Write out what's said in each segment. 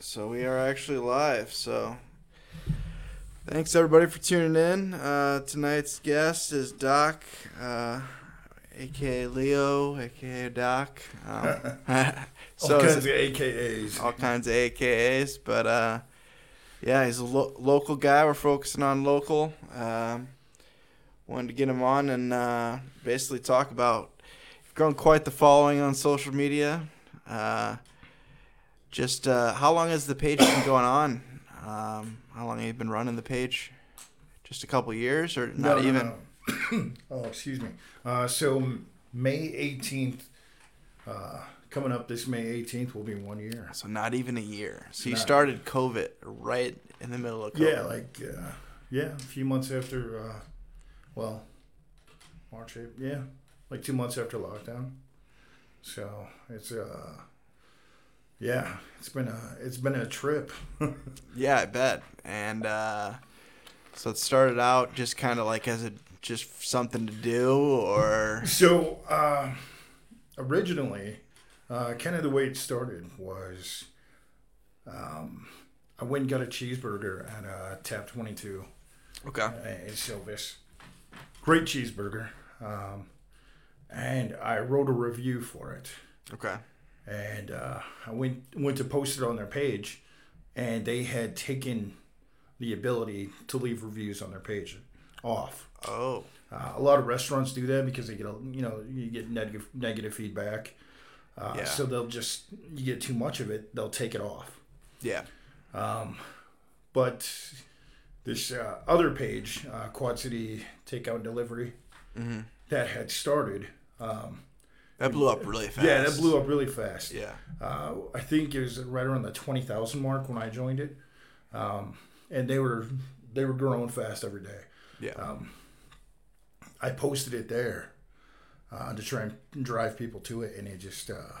so we are actually live. So thanks everybody for tuning in. Uh, tonight's guest is Doc, uh, aka Leo, aka Doc. Um, so all kinds of AKAs. All kinds of AKAs, but uh, yeah, he's a lo- local guy. We're focusing on local. Um, wanted to get him on and uh, basically talk about. Grown quite the following on social media. Uh, just uh, how long has the page been going on? Um, how long have you been running the page? Just a couple years, or not no, even? No. oh, excuse me. Uh, so May eighteenth, uh, coming up this May eighteenth will be one year. So not even a year. So you started COVID right in the middle of COVID. Yeah, like uh, yeah, a few months after. Uh, well, March, April, yeah, like two months after lockdown. So it's uh yeah, it's been a it's been a trip. yeah, I bet. And uh, so it started out just kind of like as a just something to do, or so uh, originally, uh, kind of the way it started was, um, I went and got a cheeseburger at uh, Tap Twenty Two. Okay. Uh, in Silvis, great cheeseburger, um, and I wrote a review for it. Okay and uh, I went went to post it on their page, and they had taken the ability to leave reviews on their page off. Oh, uh, a lot of restaurants do that because they get a, you know you get negative negative feedback. Uh, yeah. So they'll just you get too much of it, they'll take it off. Yeah. Um, but this uh, other page, uh, Quad City Takeout and Delivery, mm-hmm. that had started. Um, that blew up really fast. Yeah, that blew up really fast. Yeah. Uh, I think it was right around the twenty thousand mark when I joined it, um, and they were they were growing fast every day. Yeah. Um, I posted it there uh, to try and drive people to it, and it just uh,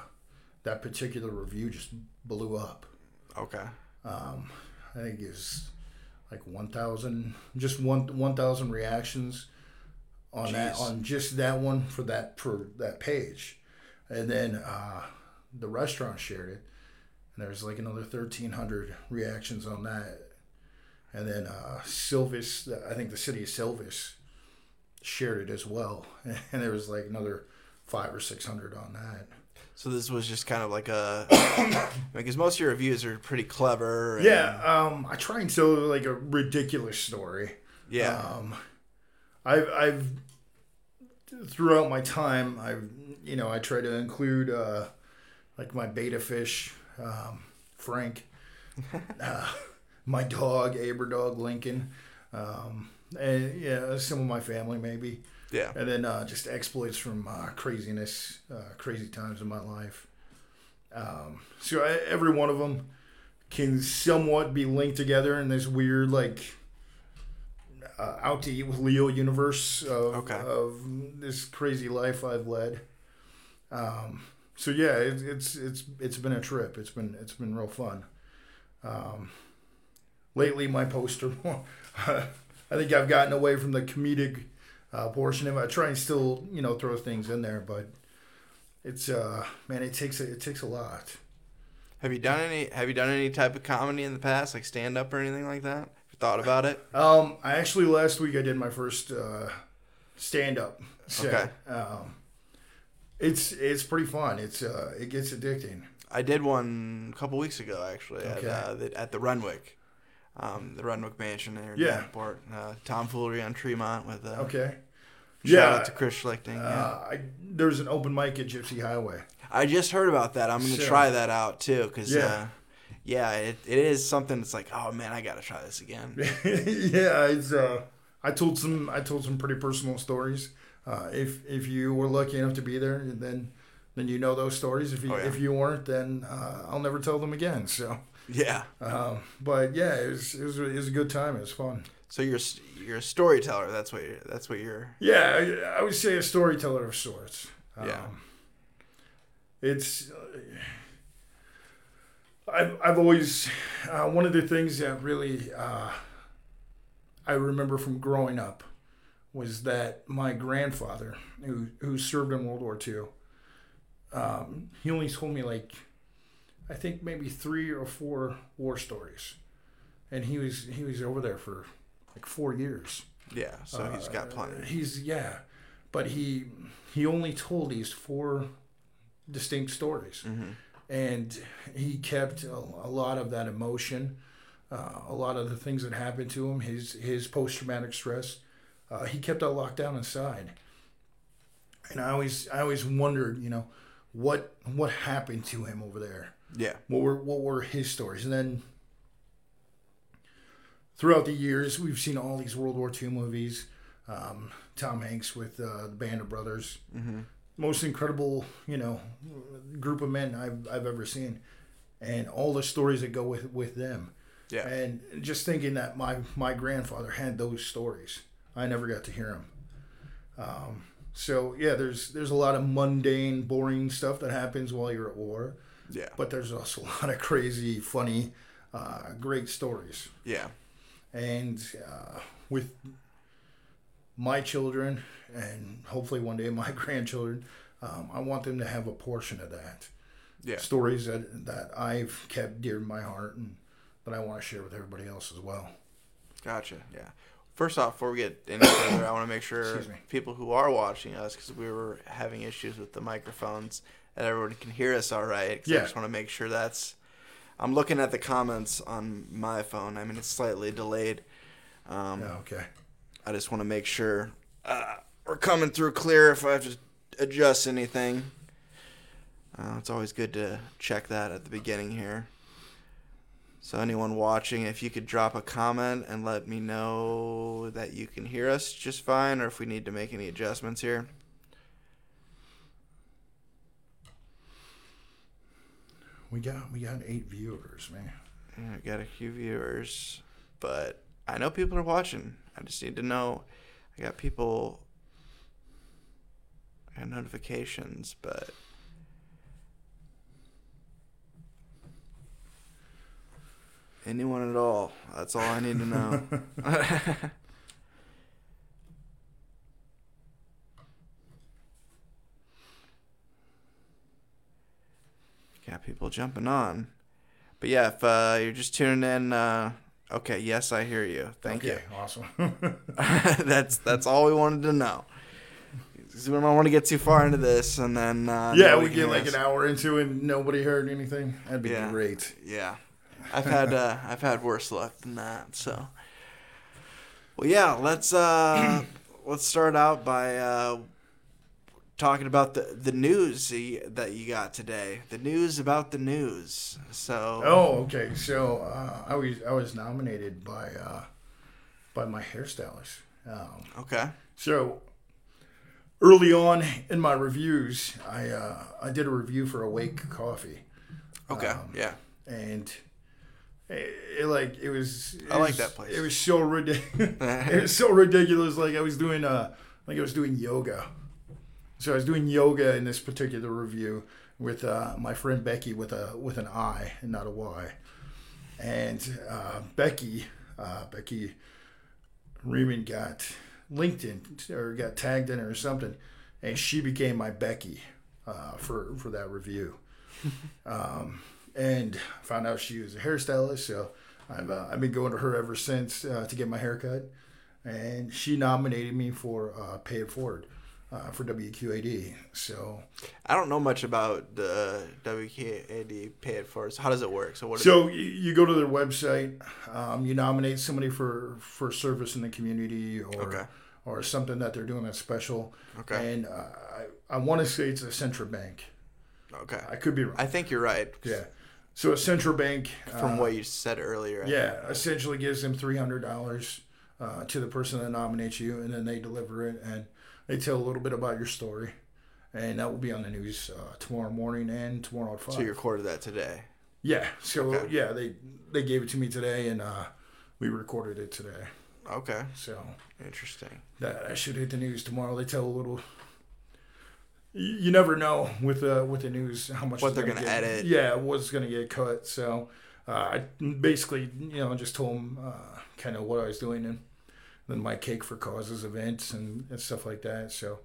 that particular review just blew up. Okay. Um, I think it's like one thousand, just one one thousand reactions on Jeez. that on just that one for that for that page, and then uh, the restaurant shared it, and there's like another thirteen hundred reactions on that, and then uh, Silvis, I think the city of Silvis, shared it as well, and there was like another five or six hundred on that. So this was just kind of like a because most of your reviews are pretty clever. And... Yeah, um, I try and tell like a ridiculous story. Yeah. Um, I've I've throughout my time I've you know I try to include uh, like my beta fish, um, Frank, uh, my dog Aber dog Lincoln, um, and yeah some of my family maybe. Yeah. And then uh, just exploits from uh, craziness, uh, crazy times in my life. Um, so I, every one of them can somewhat be linked together in this weird like uh, out to eat with Leo universe of, okay. of this crazy life I've led. Um, so yeah, it, it's it's it's been a trip. It's been it's been real fun. Um, lately, my poster, I think I've gotten away from the comedic uh, portion of it. I try and still you know throw things in there, but it's uh man, it takes a, it takes a lot. Have you done any Have you done any type of comedy in the past, like stand up or anything like that? Thought about it? Um, I actually last week I did my first uh, stand up set. Okay. Um, it's it's pretty fun. It's uh, it gets addicting. I did one a couple weeks ago actually okay. at uh, the, at the Renwick, um, the Renwick Mansion there in yeah. Davenport. Uh, Tomfoolery on Tremont with uh, okay. Shout yeah. out to Chris Schlichting. Uh, yeah. I, there's an open mic at Gypsy Highway. I just heard about that. I'm going to so, try that out too because yeah. Yeah, it, it is something that's like, oh man, I gotta try this again. yeah, it's uh, I told some I told some pretty personal stories. Uh, if if you were lucky enough to be there, then then you know those stories. If you oh, yeah. if you weren't, then uh, I'll never tell them again. So yeah. Um, but yeah, it was, it was it was a good time. It was fun. So you're you're a storyteller. That's what you're, that's what you're. Yeah, I, I would say a storyteller of sorts. Um, yeah. It's. Uh, I've, I've always, uh, one of the things that really uh, I remember from growing up was that my grandfather, who, who served in World War II, um, he only told me like I think maybe three or four war stories, and he was he was over there for like four years. Yeah, so he's got plenty. Uh, he's yeah, but he he only told these four distinct stories, Mm-hmm. And he kept a, a lot of that emotion, uh, a lot of the things that happened to him, his his post traumatic stress. Uh, he kept that locked down inside, and I always I always wondered, you know, what what happened to him over there? Yeah, what were what were his stories? And then throughout the years we've seen all these world war ii movies um, tom hanks with uh, the band of brothers. Mm-hmm. Most incredible you know group of men i've, I've ever seen. And all the stories that go with with them. Yeah, and just thinking that my my grandfather had those stories i never got to hear them um, so yeah there's there's a lot of mundane boring stuff that happens while you're at war. Yeah, but there's also a lot of crazy, funny, uh, great stories. yeah, And uh, with my children, and hopefully one day my grandchildren, um, I want them to have a portion of that. yeah. Stories that, that I've kept dear to my heart and that I want to share with everybody else as well. Gotcha. Yeah. First off, before we get any further, I want to make sure people who are watching us, because we were having issues with the microphones, that everyone can hear us all right. 'cause I Yeah. just want to make sure that's. I'm looking at the comments on my phone. I mean, it's slightly delayed. Um, Yeah, okay. I just want to make sure uh, we're coming through clear. If I have to adjust anything, uh, it's always good to check that at the beginning here. So anyone watching, if you could drop a comment and let me know that you can hear us just fine, or if we need to make any adjustments here. We got we got eight viewers, man. Yeah, I got a few viewers, but I know people are watching. I just need to know. I got people. I got notifications, but. Anyone at all. That's all I need to know. got people jumping on. But yeah, if uh, you're just tuning in, uh, okay, yes, I hear you. Thank you. okay, awesome. that's that's all we wanted to know. We don't want to get too far into this, and then uh, yeah, we get like us. an hour into it and nobody heard anything. That'd be Yeah. great. Yeah, I've had uh, I've had worse luck than that. So, well, yeah, let's uh, let's start out by uh, talking about the the news that you got today. The news about the news. So, Oh, okay. So uh, I was I was nominated by uh, by my hairstylist. Um, okay, so early on in my reviews, I uh, I did a review for Awake Coffee, okay, Um, yeah, and it, it like it was. It I like was- that place. It was so ridiculous. it was so ridiculous. Like I was doing uh like I was doing yoga. So I was doing yoga in this particular review with uh, my friend Becky with a with an I and not a Y, and uh, Becky uh, Becky Riemann got LinkedIn or got tagged in or something, and she became my Becky uh, for for that review. um, and found out she was a hairstylist, so I've uh, I've been going to her ever since uh, to get my haircut, and she nominated me for uh, Pay It Forward uh, for WQAD. So I don't know much about the WQAD Pay It Forward. So how does it work? So what? So you, you go to their website, um, you nominate somebody for for service in the community or Okay. or something that they're doing that's special. Okay. And uh, I I want to say it's a central bank. okay. I could be wrong. I think you're right. yeah. So a central bank From uh, what you said earlier. I yeah essentially gives them three hundred dollars uh, to the person that nominates you, and then they deliver it and they tell a little bit about your story, and that will be on the news uh, tomorrow morning and tomorrow at five. So you recorded that today. Yeah. So Okay. yeah, they they gave it to me today, and uh, we recorded it today. Okay. So Interesting. that, that should hit the news tomorrow. They tell a little. You never know with uh, with the news how much What they're gonna get- edit. Yeah, what's gonna get cut. So uh, I basically you know just told them uh, kind of what I was doing and then my Cake for Causes events and, and stuff like that. So,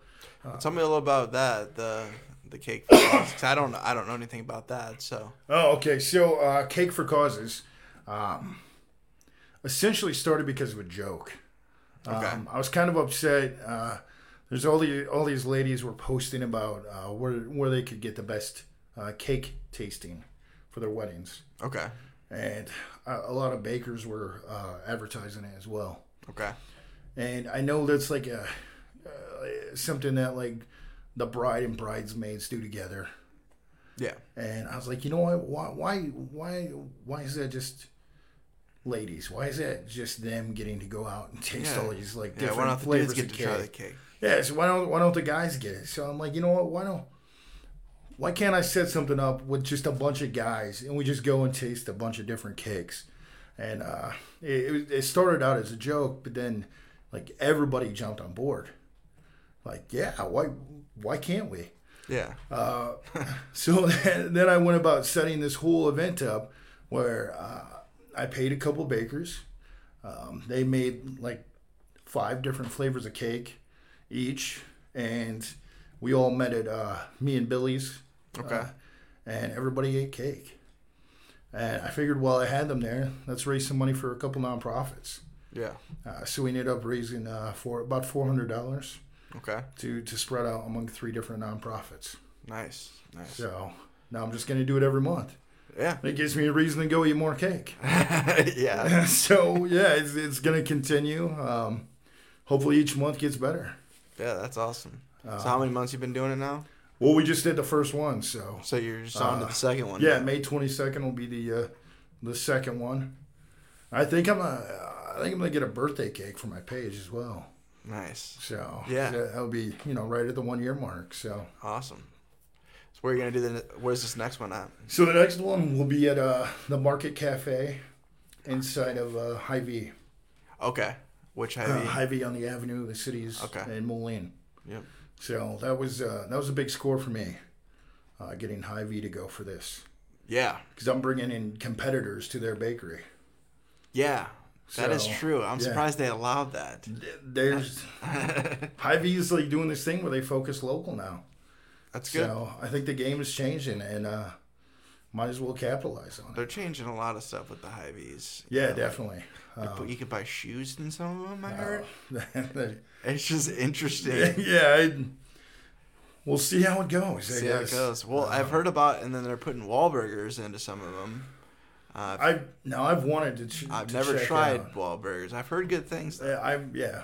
uh, tell me a little about that. The the Cake for Causes. I don't I don't know anything about that. So. Oh, okay. So uh, Cake for Causes, um, essentially started because of a joke. Okay. Um, I was kind of upset. Uh, there's all the all these ladies were posting about uh, where where they could get the best uh, cake tasting for their weddings. Okay. And a, a lot of bakers were uh, advertising it as well. Okay. And I know that's like a uh, something that like the bride and bridesmaids do together. Yeah. And I was like, you know what? Why why why why is that just ladies? Why is that just them getting to go out and taste yeah. all these like different yeah, why don't flavors get of cake? the cake? Yeah, so why don't why don't the guys get it? So I'm like, you know what? Why don't why can't I set something up with just a bunch of guys and we just go and taste a bunch of different cakes? And uh, it, it started out as a joke, but then like everybody jumped on board. Like, yeah, why why can't we? Yeah. Uh, so then I went about setting this whole event up where uh, I paid a couple bakers. Um, they made like five different flavors of cake each, and we all met at uh, me and Billy's. Okay. Uh, and everybody ate cake. And I figured while I had them there, let's raise some money for a couple nonprofits. Yeah. Uh, so we ended up raising uh, for about four hundred dollars. Okay. To to spread out among three different nonprofits. Nice, nice. So now I'm just gonna do it every month. Yeah. It gives me a reason to go eat more cake. yeah. so yeah, it's, it's going to continue. Um, hopefully each month gets better. Yeah, that's awesome. Uh, so how many months you been doing it now? Well, we just did the first one, so. So you're just on uh, to the uh, second one. Yeah, now. May 22nd will be the uh, the second one. I think I'm a, I think I'm gonna get a birthday cake for my page as well. Nice. So yeah, that'll be you know right at the one year mark. So awesome. Where are you gonna do the? Where's this next one at? So the next one will be at uh, the Market Cafe, inside of uh, Hy-Vee. Okay. Which Hy-Vee? Uh, Hy-Vee on the Avenue, the city's okay. in Moline. Yep. So that was uh, that was a big score for me, uh, getting Hy-Vee to go for this. Yeah. Because I'm bringing in competitors to their bakery. Yeah. That so, is true. I'm yeah. surprised they allowed that. There's Hy-Vee is like doing this thing where they focus local now. That's good. So I think the game is changing, and uh, might as well capitalize on it. They're changing a lot of stuff with the Hy-Vees. Yeah, know? definitely. Um, you can buy shoes in some of them. I heard. it's just interesting. Yeah, I, we'll see how it goes. see how it goes. Well, uh, I've heard about, and then they're putting Wahlburgers into some of them. Uh, I now I've wanted to. Ch- I've to never tried Wahlburgers. I've heard good things. Though. I yeah.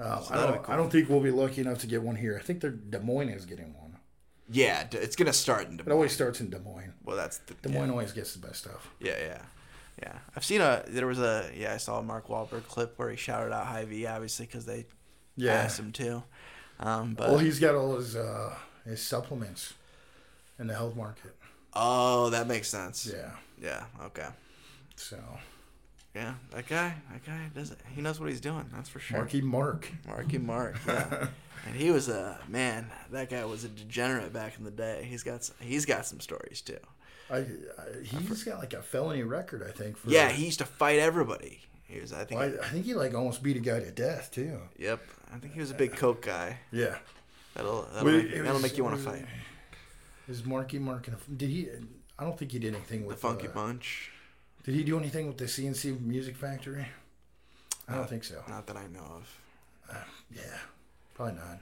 Uh, so I don't. Cool. I don't think we'll be lucky enough to get one here. I think they're Des Moines is getting one. Yeah, it's gonna start in Des Moines. It always starts in Des Moines. Well, that's the, Des Moines yeah. always gets the best stuff. Yeah, yeah, yeah. I've seen a. There was a. Yeah, I saw a Mark Wahlberg clip where he shouted out Hy-Vee, obviously, because they yeah. asked him to. Um, but well, he's got all his uh, his supplements in the health market. Oh, that makes sense. Yeah. Yeah. Okay. So yeah, that guy, that guy does it. He knows what he's doing. That's for sure. Marky Mark. Marky Mark. Yeah. and he was a man. That guy was a degenerate back in the day. He's got he's got some stories too. I, I he's got like a felony record, I think. For, yeah, he used to fight everybody. He was, I think. Well, I, I, think he like almost beat a guy to death too. Yep, I think he was a big coke guy. Yeah. That'll that'll, Wait, make, that'll make you want to uh, fight. Is Marky Mark? Did he? I don't think he did anything with the Funky uh, Bunch. Did he do anything with the C+C Music Factory? I don't think so. Not that I know of. Uh, yeah, probably not.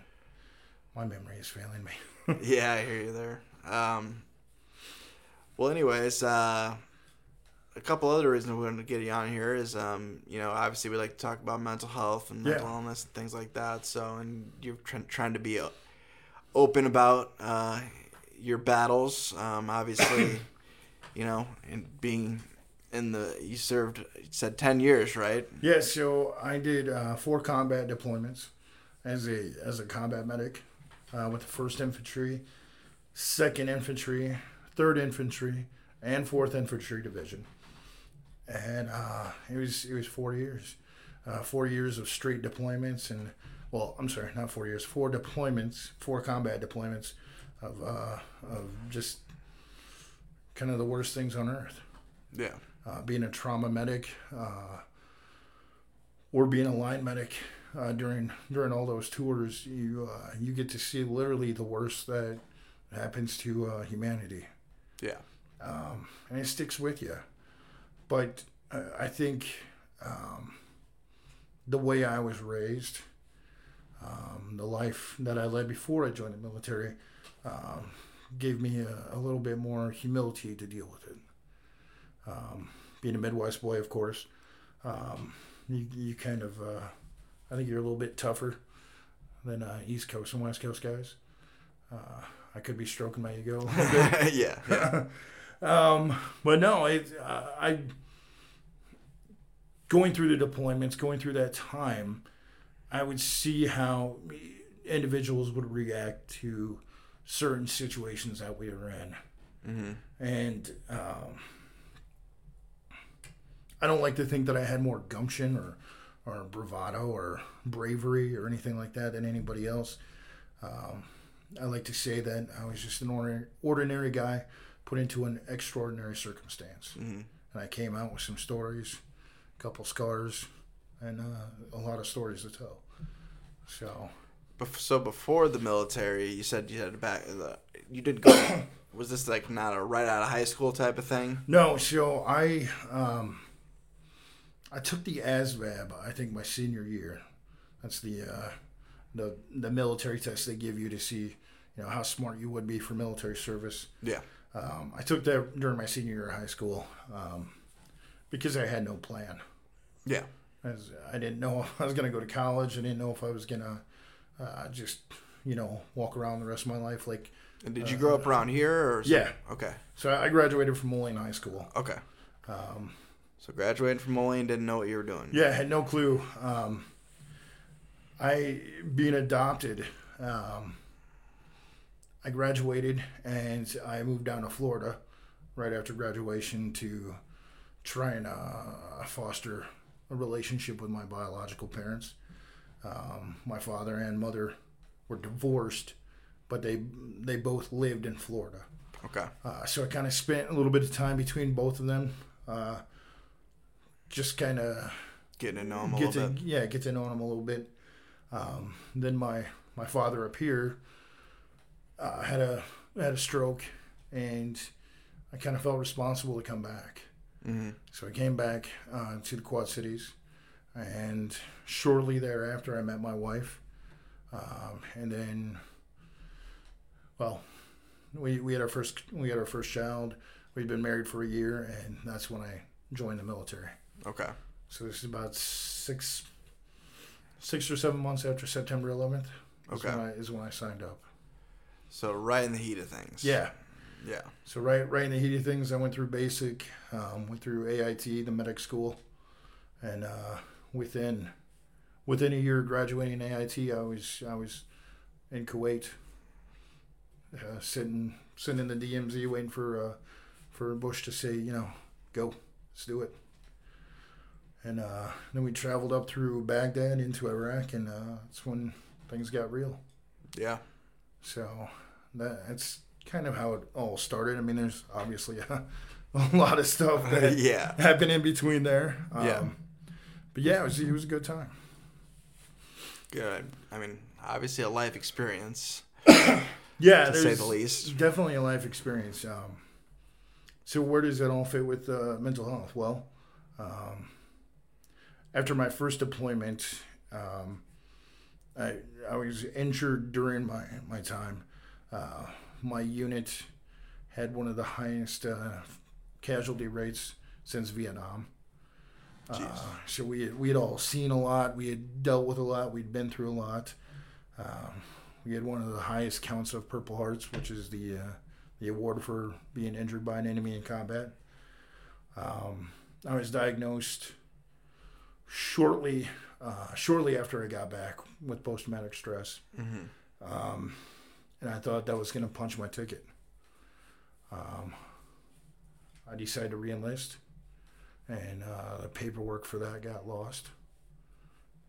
My memory is failing me. yeah, I hear you there. Um, well, anyways, uh, a couple other reasons we wanted to get you on here is, um, you know, obviously we like to talk about mental health and mental yeah. illness and things like that. So, and you're tr- trying to be uh, open about uh, your battles, um, obviously, you know, and being in the you served you said 10 years right? Yeah so i did uh, four combat deployments as a as a combat medic uh, with the first infantry second infantry third infantry and fourth infantry division. And uh, it was it was four years uh, four years of straight deployments and well i'm sorry not four years four deployments four combat deployments of uh, of just kind of the worst things on earth yeah uh, being a trauma medic, uh, or being a line medic uh, during during all those tours, you uh, you get to see literally the worst that happens to uh, humanity. Yeah. Um, and it sticks with you. But uh, I think um, the way I was raised, um, the life that I led before I joined the military, um, gave me a, a, little bit more humility to deal with it. Um, being a Midwest boy, of course, um, you, you kind of, uh, I think you're a little bit tougher than uh, East Coast and West Coast guys. Uh, I could be stroking my ego. yeah. yeah. um, but no, it, uh, I going through the deployments, going through that time, I would see how individuals would react to certain situations that we were in. Mm-hmm. And um, I don't like to think that I had more gumption or, or bravado or bravery or anything like that than anybody else. Um, I like to say that I was just an ordinary, ordinary guy put into an extraordinary circumstance. Mm-hmm. And I came out with some stories, a couple scars, and uh, a lot of stories to tell. So. So before the military, you said you had to back. You did go. was this like not a right out of high school type of thing? No. So I, um, I took the ASVAB. I think my senior year. That's the uh, the the military test they give you to see, you know, how smart you would be for military service. Yeah. Um, I took that during my senior year of high school um, because I had no plan. Yeah. As I didn't know if I was going to go to college. I didn't know if I was going to uh, just, you know, walk around the rest of my life. Like. And did you uh, grow up around here or? Yeah. Okay. So I graduated from Moline High School. Okay. Um, so graduated from Moline, didn't know what you were doing. Yeah, had no clue. Um, I being adopted. Um, I graduated and I moved down to Florida right after graduation to try and uh, foster a relationship with my biological parents. Um, my father and mother were divorced, but they they both lived in Florida. Okay. Uh, so I kind of spent a little bit of time between both of them, uh, just kind of getting to know them a get little to, bit. Yeah, get to know them a little bit. Um, then my my father up here uh, had a had a stroke, and I kind of felt responsible to come back. Mm-hmm. So I came back uh, to the Quad Cities, and shortly thereafter, I met my wife, um, and then, well, we, we had our first we had our first child. We'd been married for a year, and that's when I joined the military. Okay. So this is about six six or seven months after September 11th. Is okay. When I, is when I signed up. So right in the heat of things. Yeah. Yeah. So right, right in the heat of things, I went through basic, um, went through AIT, the medic school, and uh, within within a year of graduating AIT, I was I was in Kuwait, uh, sitting sitting in the DMZ waiting for uh, for Bush to say, you know, go, let's do it. And uh, then we traveled up through Baghdad into Iraq, and uh, that's when things got real. Yeah. So that, that's kind of how it all started. I mean, there's obviously a, a lot of stuff that yeah. happened in between there. Um, yeah. But yeah, it was, it was a good time. Good. I mean, obviously a life experience. yeah, to say the least. Definitely a life experience. Um, so where does that all fit with uh, mental health? Well, um, after my first deployment, um, I I was injured during my my time. Uh, my unit had one of the highest uh, casualty rates since Vietnam. Uh, so we had, we had all seen a lot. We had dealt with a lot. We'd been through a lot. Um, we had one of the highest counts of Purple Hearts, which is the uh, the award for being injured by an enemy in combat. Um, I was diagnosed shortly uh, shortly after I got back with post traumatic stress. Mm-hmm. Um, and I thought that was going to punch my ticket. Um, I decided to reenlist, and uh, the paperwork for that got lost.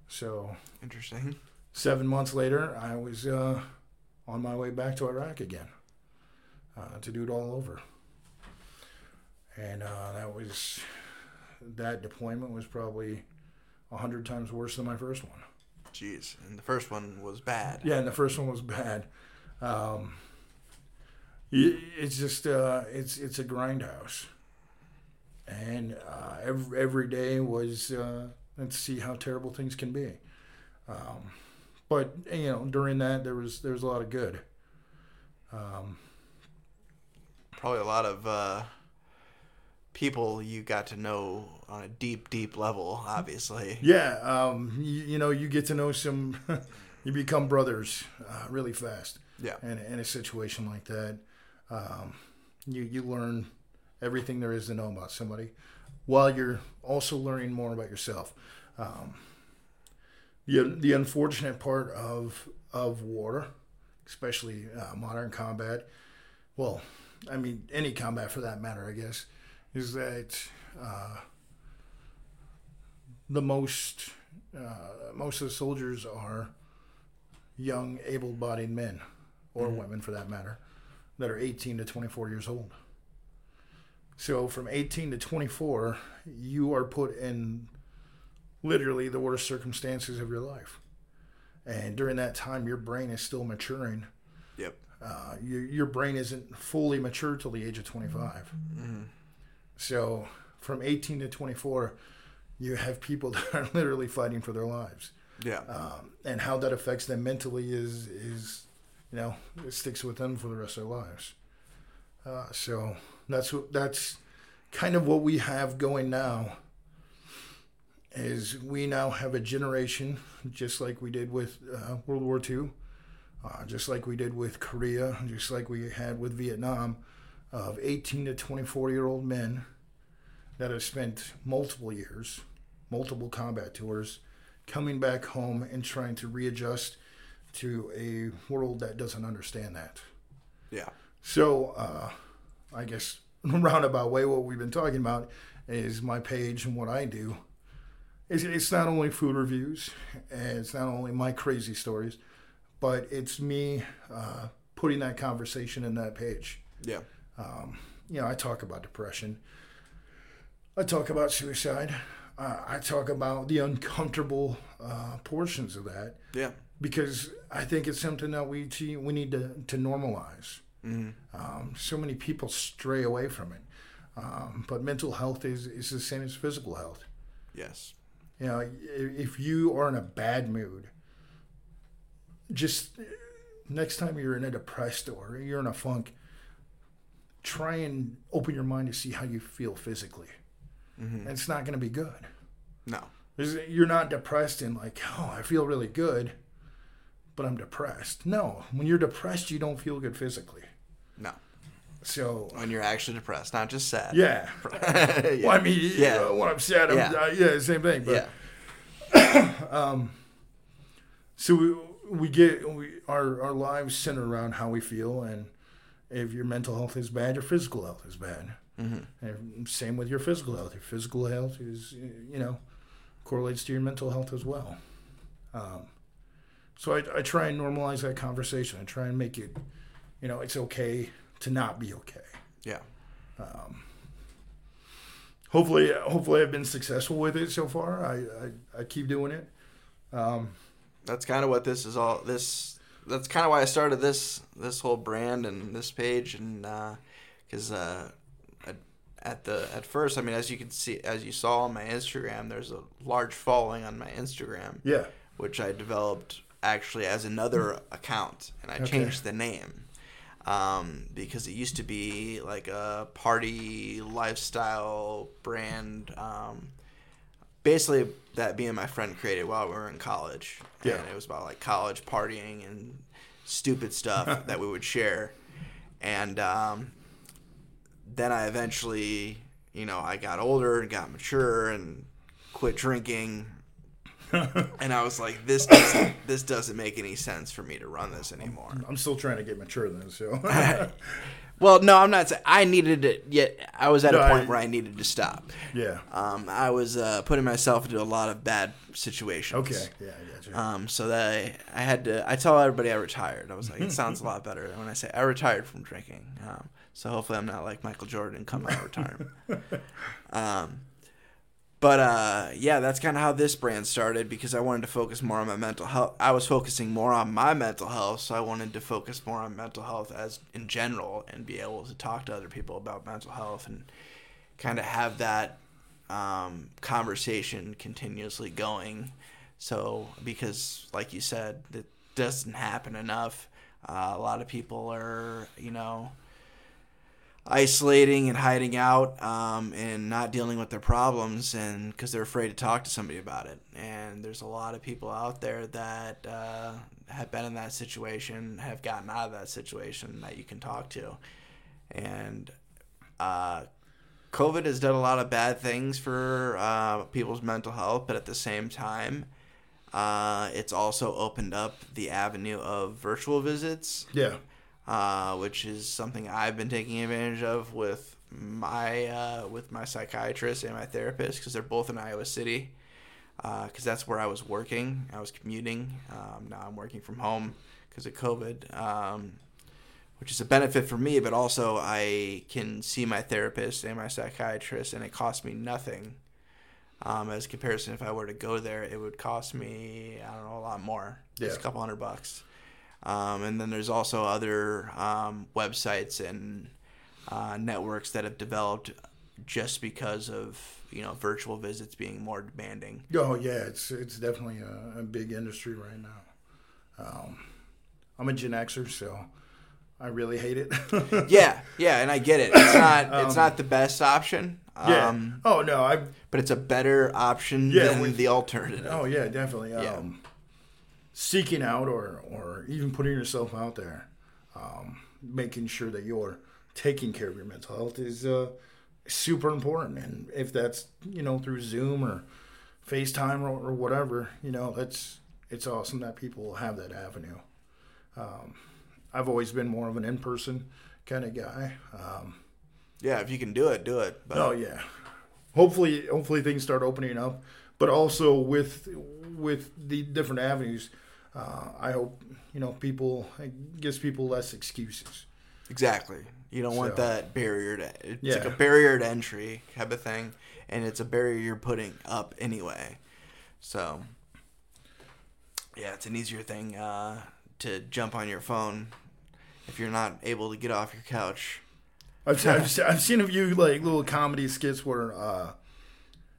So interesting. Seven months later, I was uh, on my way back to Iraq again uh, to do it all over, and uh, that was that deployment was probably a hundred times worse than my first one. Jeez, and the first one was bad. Yeah, and the first one was bad. Um, it's just uh, it's it's a grindhouse, and uh, every every day was uh, let's see how terrible things can be. Um, but you know, during that there was there was a lot of good. Um, Probably a lot of uh, people you got to know on a deep, deep level. Obviously. Yeah, um, you, you, know, you get to know some. you become brothers uh, really fast. Yeah. In, in a situation like that, um, you you learn everything there is to know about somebody, while you're also learning more about yourself. Um, the the unfortunate part of of war, especially uh, modern combat, well, I mean, any combat for that matter, I guess, is that uh, the most uh, most of the soldiers are young, able-bodied men, or mm-hmm. women for that matter, that are 18 to 24 years old. So from 18 to 24, you are put in literally the worst circumstances of your life. And during that time, your brain is still maturing. Yep. Uh, your, your brain isn't fully mature till the age of 25. Mm-hmm. So from 18 to 24, you have people that are literally fighting for their lives. Yeah. Um, and how that affects them mentally is, is, you know, it sticks with them for the rest of their lives. Uh, so that's what, that's kind of what we have going now is we now have a generation, just like we did with uh, World War II, uh, just like we did with Korea, just like we had with Vietnam, of 18 to 24 year old men that have spent multiple years, multiple combat tours, coming back home and trying to readjust to a world that doesn't understand that. Yeah. So, uh, I guess roundabout way, what we've been talking about is my page and what I do. It's, it's not only food reviews, and it's not only my crazy stories, but it's me uh, putting that conversation in that page. Yeah. Um, you know, I talk about depression. I talk about suicide. Uh, I talk about the uncomfortable uh, portions of that. Yeah. Because I think it's something that we we need to to normalize. Mm-hmm. Um, so many people stray away from it. Um, but mental health is, is the same as physical health. Yes. You know, if you are in a bad mood, just next time you're in a depressed or you're in a funk, try and open your mind to see how you feel physically. Mm-hmm. And it's not going to be good. No. You're not depressed and like, oh, I feel really good, but I'm depressed. No, when you're depressed, you don't feel good physically. No. So when you're actually depressed, not just sad. Yeah. yeah. Well, I mean, yeah. You know, when I'm sad, I'm, yeah. Uh, yeah, same thing. But, yeah. um, so we we get we our our lives center around how we feel and if your mental health is bad, your physical health is bad. Mm-hmm. same with your physical health. Your physical health is, you know, correlates to your mental health as well. Um, so I, I try and normalize that conversation. I try and make it, you know, it's okay to not be okay. Yeah. Um, hopefully, hopefully I've been successful with it so far. I, I, I keep doing it. Um, That's kind of what this is all. This that's kind of why I started this this whole brand and this page, and because uh, uh, at the at first, I mean, as you can see, as you saw on my Instagram, there's a large following on my Instagram. Yeah. Which I developed actually as another account, and I okay. changed the name um, because it used to be like a party lifestyle brand. Um, basically that me and my friend created while we were in college. Yeah. And it was about like college partying and stupid stuff that we would share. And um, then I eventually, you know, I got older and got mature and quit drinking. and I was like, this doesn't, this doesn't make any sense for me to run this anymore. I'm still trying to get mature then, so. Well, no, I'm not saying I needed it yet. I was at no, a point I, where I needed to stop. Yeah. Um, I was uh, putting myself into a lot of bad situations. Okay. Yeah, I got Um, so that I, I had to. I tell everybody I retired. I was like, it sounds a lot better when I say I retired from drinking. Um, so hopefully I'm not like Michael Jordan come out of retirement. um, but uh, yeah, that's kind of how this brand started because I wanted to focus more on my mental health. I was focusing more on my mental health, so I wanted to focus more on mental health as in general and be able to talk to other people about mental health and kind of have that um, conversation continuously going. So because, like you said, it doesn't happen enough. Uh, a lot of people are, you know isolating and hiding out um, and not dealing with their problems and because they're afraid to talk to somebody about it. And there's a lot of people out there that uh, have been in that situation have gotten out of that situation that you can talk to. And uh, covid has done a lot of bad things for uh, people's mental health but at the same time uh, it's also opened up the avenue of virtual visits. Yeah. Uh, which is something I've been taking advantage of with my uh, with my psychiatrist and my therapist because they're both in Iowa City. Because that's where I was working. I was commuting. Um, now I'm working from home because of COVID, um, which is a benefit for me. But also, I can see my therapist and my psychiatrist, and it costs me nothing. Um, as comparison, if I were to go there, it would cost me I don't know a lot more. Just a couple hundred bucks. Um, and then there's also other um, websites and uh, networks that have developed just because of you know virtual visits being more demanding. Oh yeah, it's it's definitely a, a big industry right now. Um, I'm a Gen Xer, so I really hate it. Yeah, yeah, and I get it. It's not it's not the best option. yeah. Um, oh no, I. but it's a better option Yeah, than the alternative. Oh yeah, definitely. Yeah. Seeking out or or even putting yourself out there, um, making sure that you're taking care of your mental health is uh, super important. And if that's you know through Zoom or FaceTime or, or whatever, you know that's it's awesome that people have that avenue. Um, I've always been more of an in-person kind of guy. Um, Yeah, if you can do it, do it. But Oh yeah. Hopefully, hopefully things start opening up, but also with with the different avenues, uh, I hope you know people it gives people less excuses. Exactly. You don't want that barrier to it's Yeah. like a barrier to entry type of thing, and it's a barrier you're putting up anyway. So yeah, it's an easier thing uh, to jump on your phone if you're not able to get off your couch. I've, I've, I've seen a few like little comedy skits where, uh,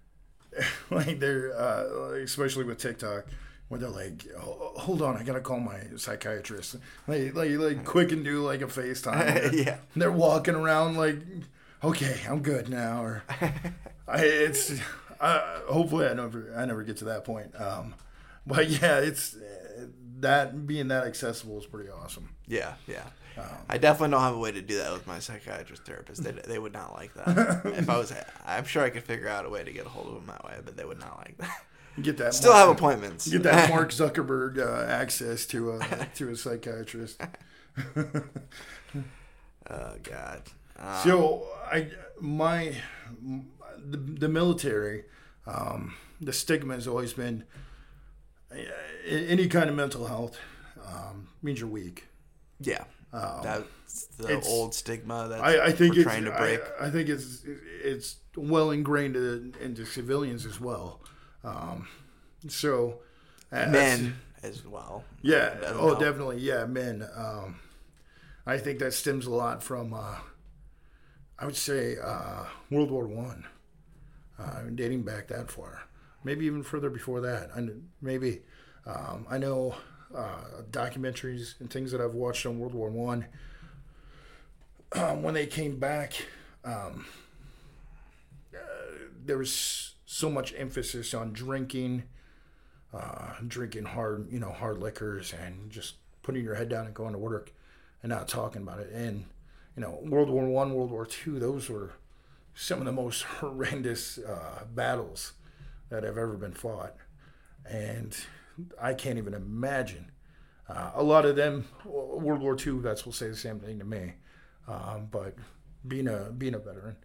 like they're uh, especially with TikTok, where they're like, "Ho- "Hold on, I gotta call my psychiatrist." Like, like, like quick and do like a FaceTime. yeah. they're walking around like, okay, I'm good now. Or I, it's uh, hopefully I never I never get to that point. Um, but yeah, it's that being that accessible is pretty awesome. Yeah, yeah. Um, I definitely don't have a way to do that with my psychiatrist therapist. They, they would not like that. if I was, I'm sure I could figure out a way to get a hold of them that way, but they would not like that. Get that Still have Mark- appointments. Get that Mark Zuckerberg uh, access to a to a psychiatrist. oh God. Um, So I my the, the military, um, the stigma has always been uh, any kind of mental health um, means you're weak. yeah, Um, that's the old stigma that I, I think we're it's trying to break. I, I think it's it's well ingrained in, into civilians as well. Um, so Men as well. Yeah. Oh, help. definitely. Yeah, men. Um, I think that stems a lot from, uh, I would say, uh, World War One, uh, dating back that far, maybe even further before that. I kn- maybe um, I know uh, documentaries and things that I've watched on World War One. Um, when they came back, um, uh, there was so much emphasis on drinking uh, drinking hard, you know, hard liquors and just putting your head down and going to work and not talking about it. And you know, World War One, World War Two, those were some of the most horrendous uh, battles that have ever been fought, and I can't even imagine. Uh, a lot of them, World War Two vets will say the same thing to me, um, but being a being a veteran,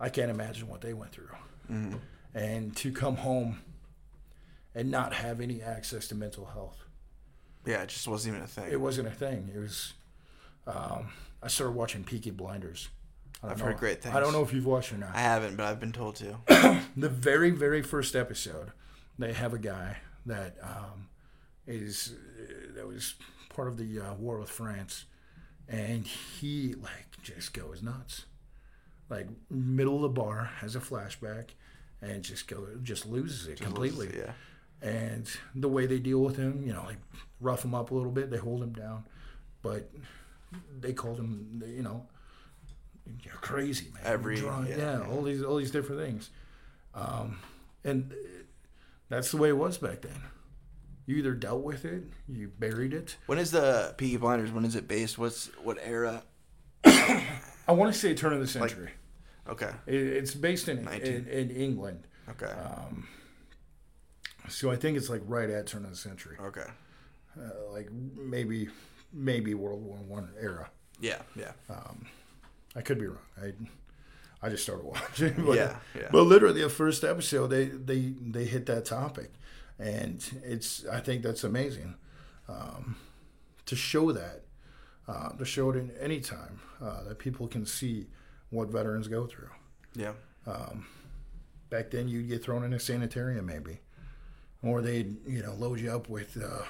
I can't imagine what they went through, and to come home and not have any access to mental health. Yeah, it just wasn't even a thing. It wasn't a thing. It was. Um, I started watching Peaky Blinders. I've know. heard great things. I don't know if you've watched or not. I haven't, but I've been told to. the very very first episode they have a guy that um, is that was part of the uh, war with france and he like just goes nuts like middle of the bar has a flashback and just go just loses it completely Yeah. and the way they deal with him you know they rough him up a little bit they hold him down but they called him you know you're crazy man Every- drunk. yeah, yeah, all these all these different things um, and that's the way it was back then you either dealt with it you buried it When is the Peaky Blinders? When is it based? What's what era? i want to say turn of the century Okay. it, it's based in, in in england Okay. so i think it's like right at turn of the century okay. uh, like maybe maybe world war one era Yeah. Yeah. I could be wrong. I I just started watching. But, Yeah, yeah. But literally, the first episode, they they they hit that topic, and it's I think that's amazing um, to show that uh, to show it in any time uh, that people can see what veterans go through. Yeah. Back then, you'd get thrown in a sanitarium maybe, or they'd you know load you up with uh,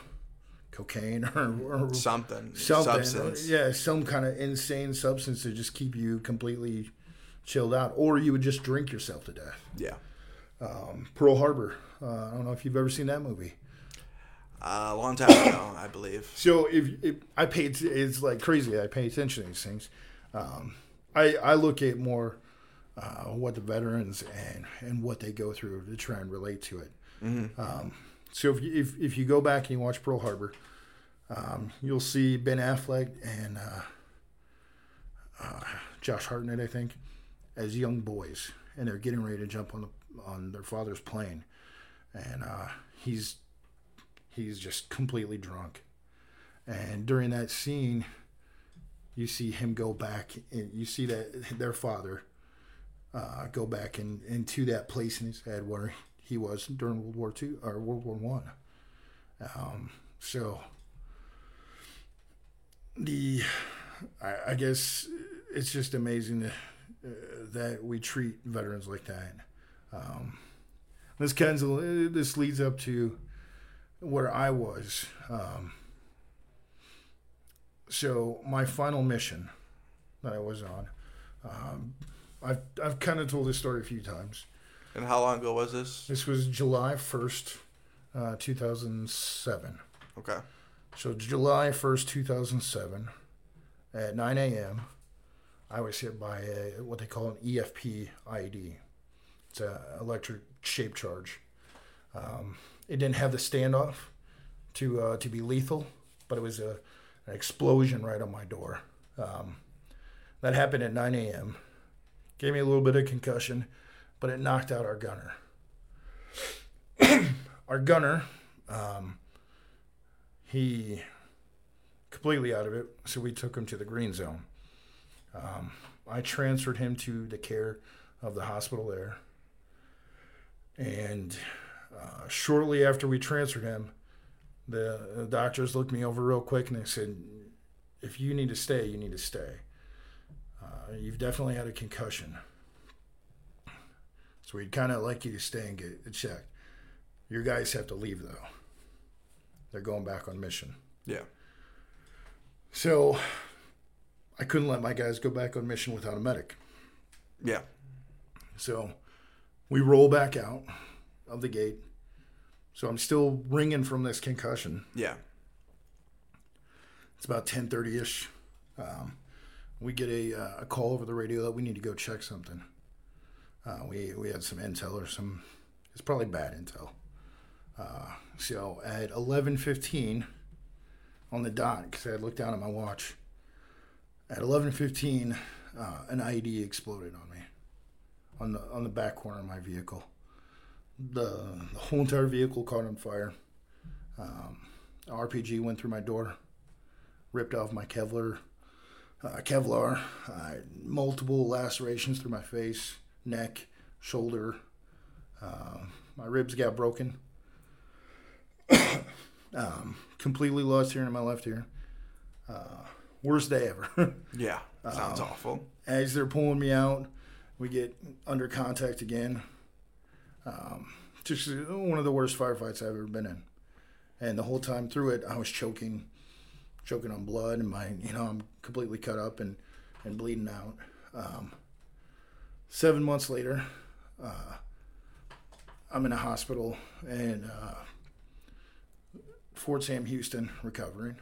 cocaine or, or Something. something. Substance. Yeah, some kind of insane substance to just keep you completely chilled out, or you would just drink yourself to death. Yeah. Pearl Harbor. Uh, I don't know if you've ever seen that movie. Uh, a long time ago, I believe. So if, if I att- it's like crazy. I pay attention to these things. Um, I I look at more uh, what the veterans and and what they go through to try and relate to it. Um, so if you, if if you go back and you watch Pearl Harbor, um, you'll see Ben Affleck and uh, uh, Josh Hartnett, I think, as young boys, and they're getting ready to jump on the on their father's plane, and uh, he's he's just completely drunk. And during that scene, you see him go back, and you see that their father uh, go back in, into that place in his head where he was during World War Two or World War One. Um, so the, I, I guess it's just amazing that, uh, that we treat veterans like that. Um, this of this leads up to where I was. Um, so my final mission that I was on, um, I've I've kind of told this story a few times. And how long ago was this? This was July first, uh, two thousand seven. Okay. So July first, two thousand seven, at nine a.m., I was hit by a, what they call an EFP IED. It's a electric shape charge. Um, it didn't have the standoff to uh, to be lethal, but it was a, an explosion right on my door. Um, that happened at 9 a.m. Gave me a little bit of concussion, but it knocked out our gunner. our gunner, um, he completely out of it, so we took him to the green zone. Um, I transferred him to the care of the hospital there. And uh, shortly after we transferred him, the, doctors looked me over real quick and they said, if you need to stay, you need to stay. Uh, you've definitely had a concussion. So we'd kind of like you to stay and get it checked. Your guys have to leave though. They're going back on mission. Yeah. So I couldn't let my guys go back on mission without a medic. Yeah. So we roll back out of the gate. So I'm still ringing from this concussion. Yeah. It's about 10:30 ish. Um, we get a, uh, a call over the radio that we need to go check something. Uh, we we had some intel or some. It's probably bad intel. Uh, so at 11:15 on the dot, because I had looked down at my watch. At 11:15, uh, an IED exploded on me, on the on the back corner of my vehicle. The, the whole entire vehicle caught on fire. Um, RPG went through my door, ripped off my Kevlar. Uh, Kevlar, uh, multiple lacerations through my face, neck, shoulder. Uh, my ribs got broken. um, completely lost hearing in my left ear. Uh, worst day ever. Yeah. Sounds awful. as they're pulling me out, we get under contact again. Um, just one of the worst firefights I've ever been in, and the whole time through it, I was choking, choking on blood, and my you know I'm completely cut up and and bleeding out. Um, seven months later, uh, I'm in a hospital in uh, Fort Sam Houston recovering.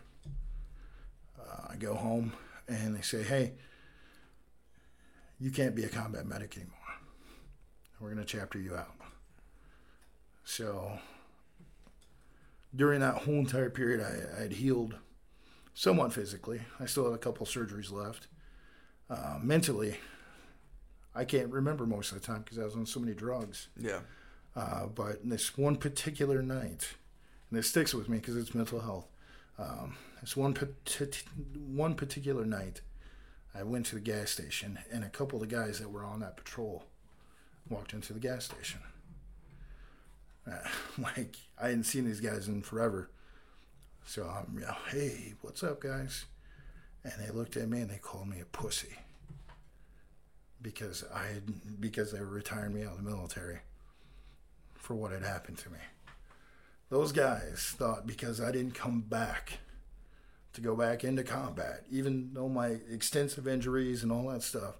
Uh, I go home and they say, hey, you can't be a combat medic anymore. We're going to chapter you out. So during that whole entire period, I, had healed somewhat physically. I still had a couple surgeries left. Uh, mentally, I can't remember most of the time because I was on so many drugs. Yeah. Uh, but this one particular night, and it sticks with me because it's mental health. Um, this one one particular night, I went to the gas station, and a couple of the guys that were on that patrol walked into the gas station. Like I hadn't seen these guys in forever, so I'm, you know, hey, what's up, guys? And they looked at me and they called me a pussy because I had, because they were retiring me out of the military for what had happened to me. Those guys thought because I didn't come back to go back into combat, even though my extensive injuries and all that stuff,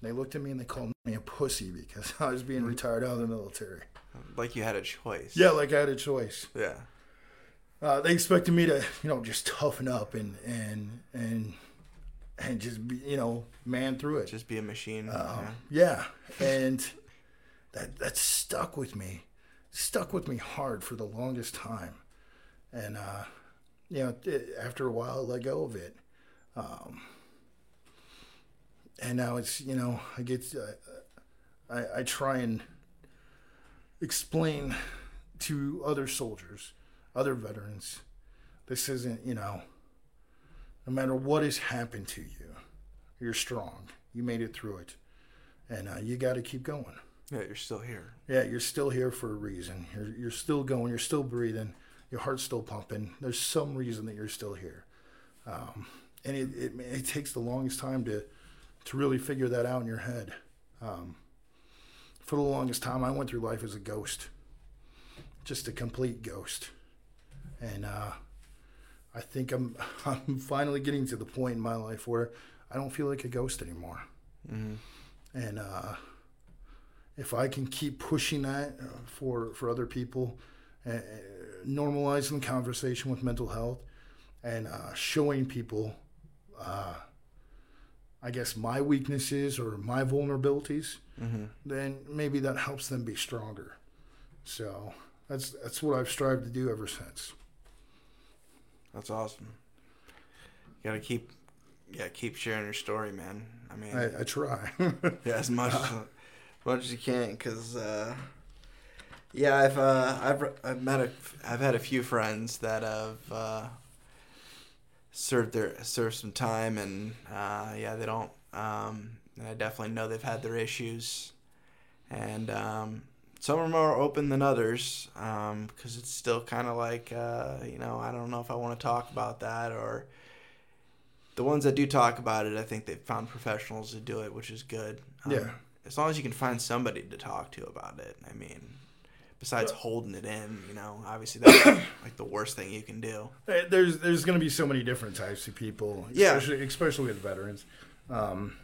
they looked at me and they called me a pussy because I was being mm-hmm. retired out of the military. Like you had a choice. Yeah, like I had a choice. Yeah. Uh, they expected me to, you know, just toughen up and and and and just be, you know, man through it. Just be a machine. Uh, yeah. yeah, and that that stuck with me, stuck with me hard for the longest time, and uh, you know, after a while, I let go of it. Um, and now it's you know, I get, uh, I I try and explain to other soldiers, other veterans, this isn't you know no matter what has happened to you, you're strong. You made it through it, and uh, you got to keep going. Yeah, you're still here. Yeah, you're still here for a reason. You're you're still going. You're still breathing. Your heart's still pumping. There's some reason that you're still here, um, and it, it, it takes the longest time to to really figure that out in your head. Um, for the longest time, I went through life as a ghost, just a complete ghost, and uh, I think I'm I'm finally getting to the point in my life where I don't feel like a ghost anymore. Mm-hmm. And uh, if I can keep pushing that uh, for for other people, uh, normalizing the conversation with mental health, and uh, showing people, uh, I guess my weaknesses or my vulnerabilities, mm-hmm. then maybe that helps them be stronger. So that's that's what I've strived to do ever since. That's awesome. You gotta keep, yeah, keep sharing your story, man. I mean, I, I try. yeah, as much as, much as you can, cause uh, yeah, I've uh, I've I've met a I've had a few friends that have uh, served their served some time, and uh, yeah, they don't. Um, and I definitely know they've had their issues, and um, some are more open than others because um, it's still kind of like uh, you know I don't know if I want to talk about that or the ones that do talk about it I think they've found professionals to do it which is good. Um, yeah. as long as you can find somebody to talk to about it I mean besides holding it in you know obviously that's like the worst thing you can do. There's there's going to be so many different types of people yeah. especially, especially with veterans. Um,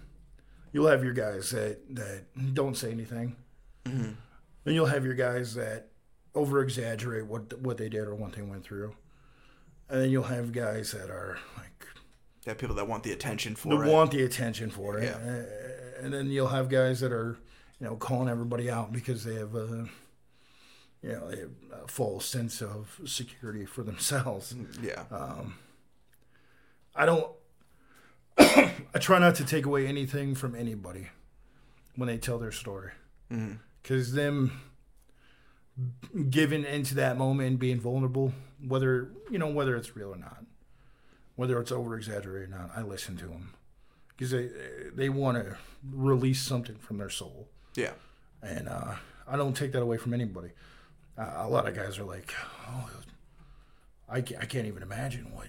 you'll have your guys that that don't say anything mm-hmm then you'll have your guys that over exaggerate what what they did or what they went through, and then you'll have guys that are like yeah, people that want the attention for it. Want the attention for it, yeah. and then you'll have guys that are you know calling everybody out because they have a you know they have a false sense of security for themselves. Mm, yeah. Um, I don't. I try not to take away anything from anybody when they tell their story. Mm-hmm because them giving into that moment and being vulnerable, whether you know whether it's real or not, whether it's over exaggerated or not, I listen to them because they they want to release something from their soul. Yeah, and uh, I don't take that away from anybody. Uh, a lot of guys are like, oh, I can't, I can't even imagine what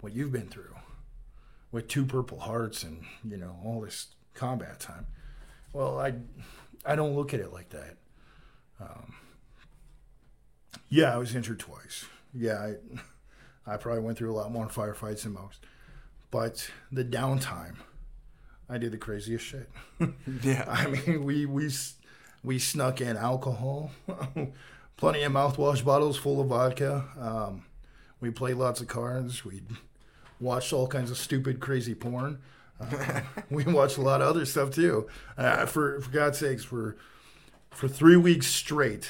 what you've been through with two Purple Hearts and you know all this combat time. Well, I I don't look at it like that. Um, yeah, I was injured twice. Yeah, I, I probably went through a lot more firefights than most. But the downtime, I did the craziest shit. Yeah. I mean, we we we snuck in alcohol, plenty of mouthwash bottles full of vodka. Um, we played lots of cards. We watched all kinds of stupid, crazy porn. Uh, we watched a lot of other stuff too. Uh, for for God's sakes, for for three weeks straight,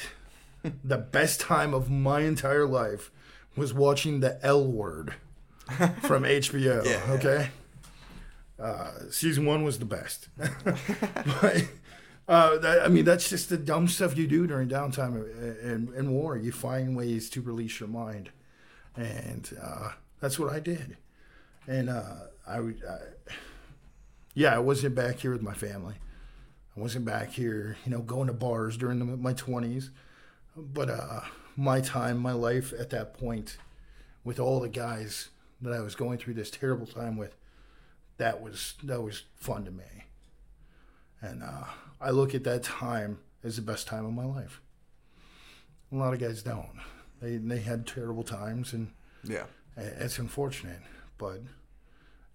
the best time of my entire life was watching the L Word from HBO. Yeah. Okay. Uh, season one was the best. but, uh, that, I mean, that's just the dumb stuff you do during downtime in, in war. You find ways to release your mind, and uh, that's what I did. And uh, I would, I, yeah, I wasn't back here with my family. I wasn't back here, you know, going to bars during the, my twenties. But uh, my time, my life at that point, with all the guys that I was going through this terrible time with, that was that was fun to me. And uh, I look at that time as the best time of my life. A lot of guys don't. They they had terrible times, and Yeah. it's unfortunate. But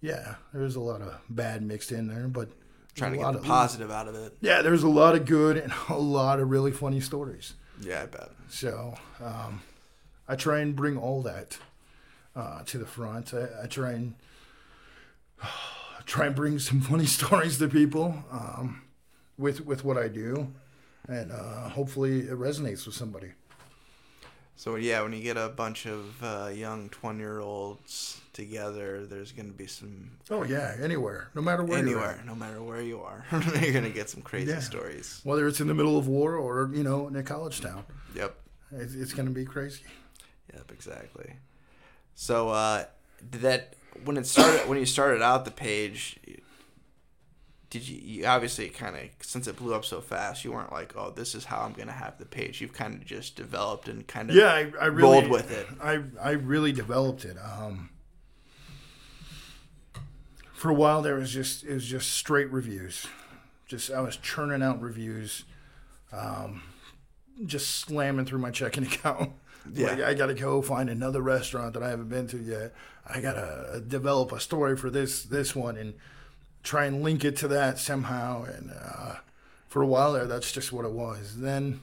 yeah, there's a lot of bad mixed in there. But Trying to get the of, positive out of it. Yeah, there's a lot of good and a lot of really funny stories. Yeah, I bet. So um, I try and bring all that uh, to the front. I, I try and try and bring some funny stories to people um, with with what I do, and uh, hopefully it resonates with somebody. So yeah, when you get a bunch of uh, young twenty-year-olds together, there's gonna be some Oh yeah, anywhere, no matter where. anywhere, no matter where you are, you're gonna get some crazy Yeah. stories. whether it's in the middle of war or you know in a college town, Yep. it's, it's going to be crazy. Yep. Exactly. So uh, did that when it started when you started out the page? Did you, you obviously kind of since it blew up so fast, you weren't like, oh, this is how I'm gonna have the page. You've kind of just developed and kind of Yeah, I, I really rolled with it. I I really developed it. Um, for a while there was just it was just straight reviews. Just I was churning out reviews, um, just slamming through my checking account. Yeah. Like I got to go find another restaurant that I haven't been to yet. I got to develop a story for this this one and try and link it to that somehow. And uh, for a while there, that's just what it was. Then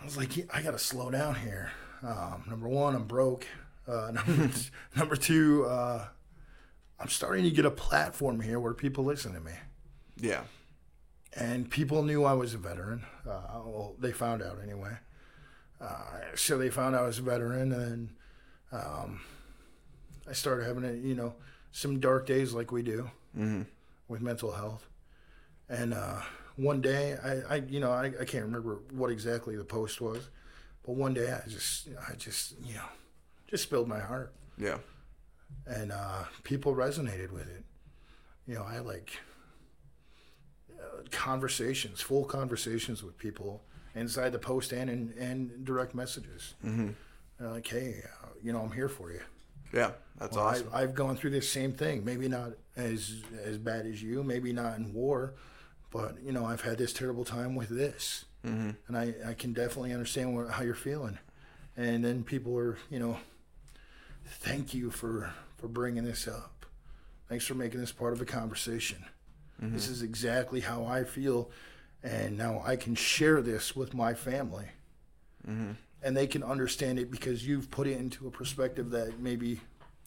I was like, I got to slow down here. Um, number one, I'm broke. Uh, number, number two, uh, I'm starting to get a platform here where people listen to me. Yeah. And people knew I was a veteran. Uh, well, they found out anyway. Uh, so they found out I was a veteran, and um, I started having, a, you know, some dark days like we do hmm with mental health. And uh, one day, I, I you know, I, I can't remember what exactly the post was, but one day I just, I just, you know, just spilled my heart, Yeah. and uh, people resonated with it. You know, I had like uh, conversations, full conversations with people inside the post and in and direct messages. hmm like, hey, uh, you know, I'm here for you. Yeah. That's Well, awesome. I, I've gone through this same thing. Maybe not as as bad as you. Maybe not in war, but you know, I've had this terrible time with this, hmm and I, I can definitely understand what, how you're feeling. And then people are, you know, thank you for for bringing this up. Thanks for making this part of the conversation. This is exactly how I feel, and now I can share this with my family, hmm and they can understand it because you've put it into a perspective that maybe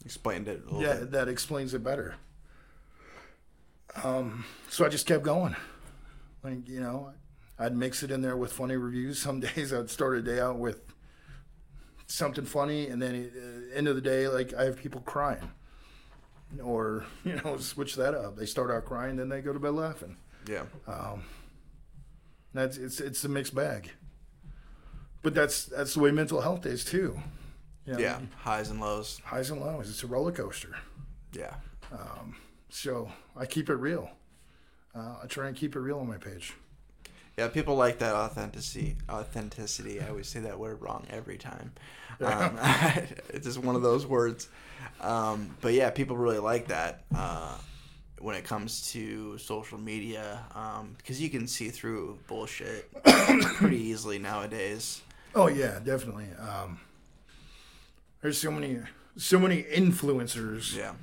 Explained it a little yeah, bit. that explains it better. Um, so I just kept going. Like, you know, I'd mix it in there with funny reviews. Some days I'd start a day out with something funny, and then uh, end of the day, like I have people crying, or you know, switch that up. They start out crying, then they go to bed laughing. Yeah. Um, that's it's it's a mixed bag. But that's that's the way mental health is too. You know, Yeah. Highs and lows. highs and lows. It's a roller coaster. Yeah. Um, so I keep it real. Uh, I try and keep it real on my page. Yeah, people like that authenticity. Authenticity. I always say that word wrong every time. Um, it's just one of those words. Um, but yeah, people really like that uh, when it comes to social media because um, you can see through bullshit pretty easily nowadays. Oh yeah, definitely. Um, there's so many, so many influencers. Yeah.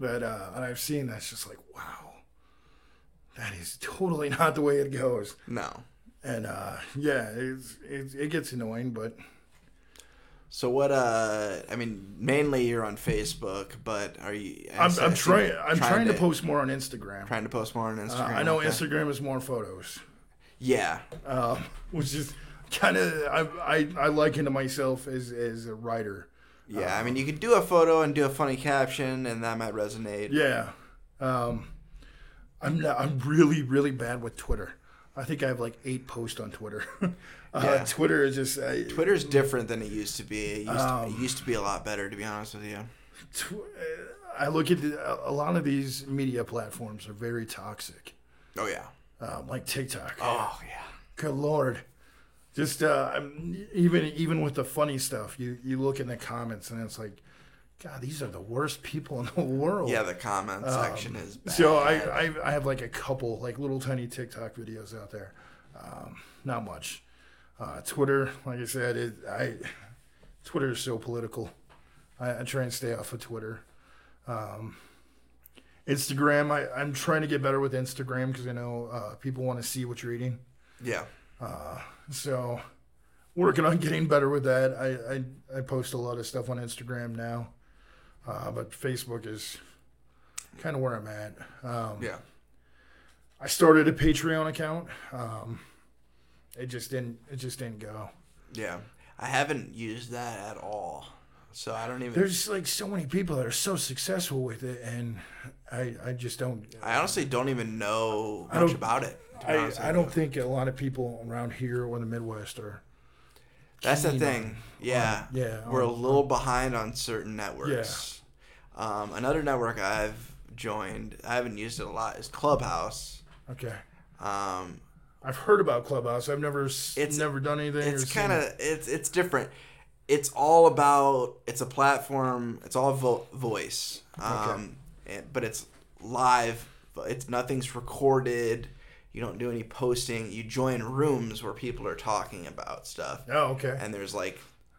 That uh, that I've seen. That's just like wow. That is totally not the way it goes. No. And uh, yeah, it's, it's, it gets annoying, but. So what? Uh, I mean, mainly you're on Facebook, but are you? I'm, I'm trying. I'm trying, trying to, to, post more on Instagram. Trying to post more on Instagram. Uh, I know okay. Instagram is more photos. Yeah. Um, which is kind of I, I I liken to myself as as a writer. Yeah, I mean, you could do a photo and do a funny caption, and that might resonate. Yeah. Um, I'm not, I'm really really bad with Twitter. I think I have like eight posts on Twitter. uh, yeah. Twitter is just uh, Twitter's different than it used to be. It used, um, to, it used to be a lot better, to be honest with you. Tw- uh, I look at the, a lot of these media platforms are very toxic. Oh yeah. Um, like TikTok. Oh yeah. Good lord. Just uh, even even with the funny stuff, you you look in the comments and it's like, God, these are the worst people in the world. Yeah, the comment um, section is. Bad. So I, I, I have like a couple like little tiny TikTok videos out there, um, not much. Uh, Twitter, like I said, it, I Twitter is so political. I, I try and stay off of Twitter. Um, Instagram, I, I'm trying to get better with Instagram because I know uh, people want to see what you're eating. Yeah. Uh, so working on getting better with that. I, I, I post a lot of stuff on Instagram now. Uh, but Facebook is kind of where I'm at. Um, yeah. I started a Patreon account. Um, it just didn't. It just didn't go. Yeah, I haven't used that at all. So I don't even. There's like so many people that are so successful with it, and I I just don't. I honestly don't even know much about it. I I don't think a lot of people around here or the Midwest are that's the thing. Yeah. On, yeah. We're on, a little on, behind on certain networks. Yeah. Um, another network I've joined, I haven't used it a lot, is Clubhouse. Okay. Um, I've heard about Clubhouse. I've never it's never done anything. It's kind of it's it's different. It's all about it's a platform. It's all vo- voice. Um, okay. but it's live. It's nothing's recorded. You don't do any posting. You join rooms where people are talking about stuff. Oh, okay. And there's like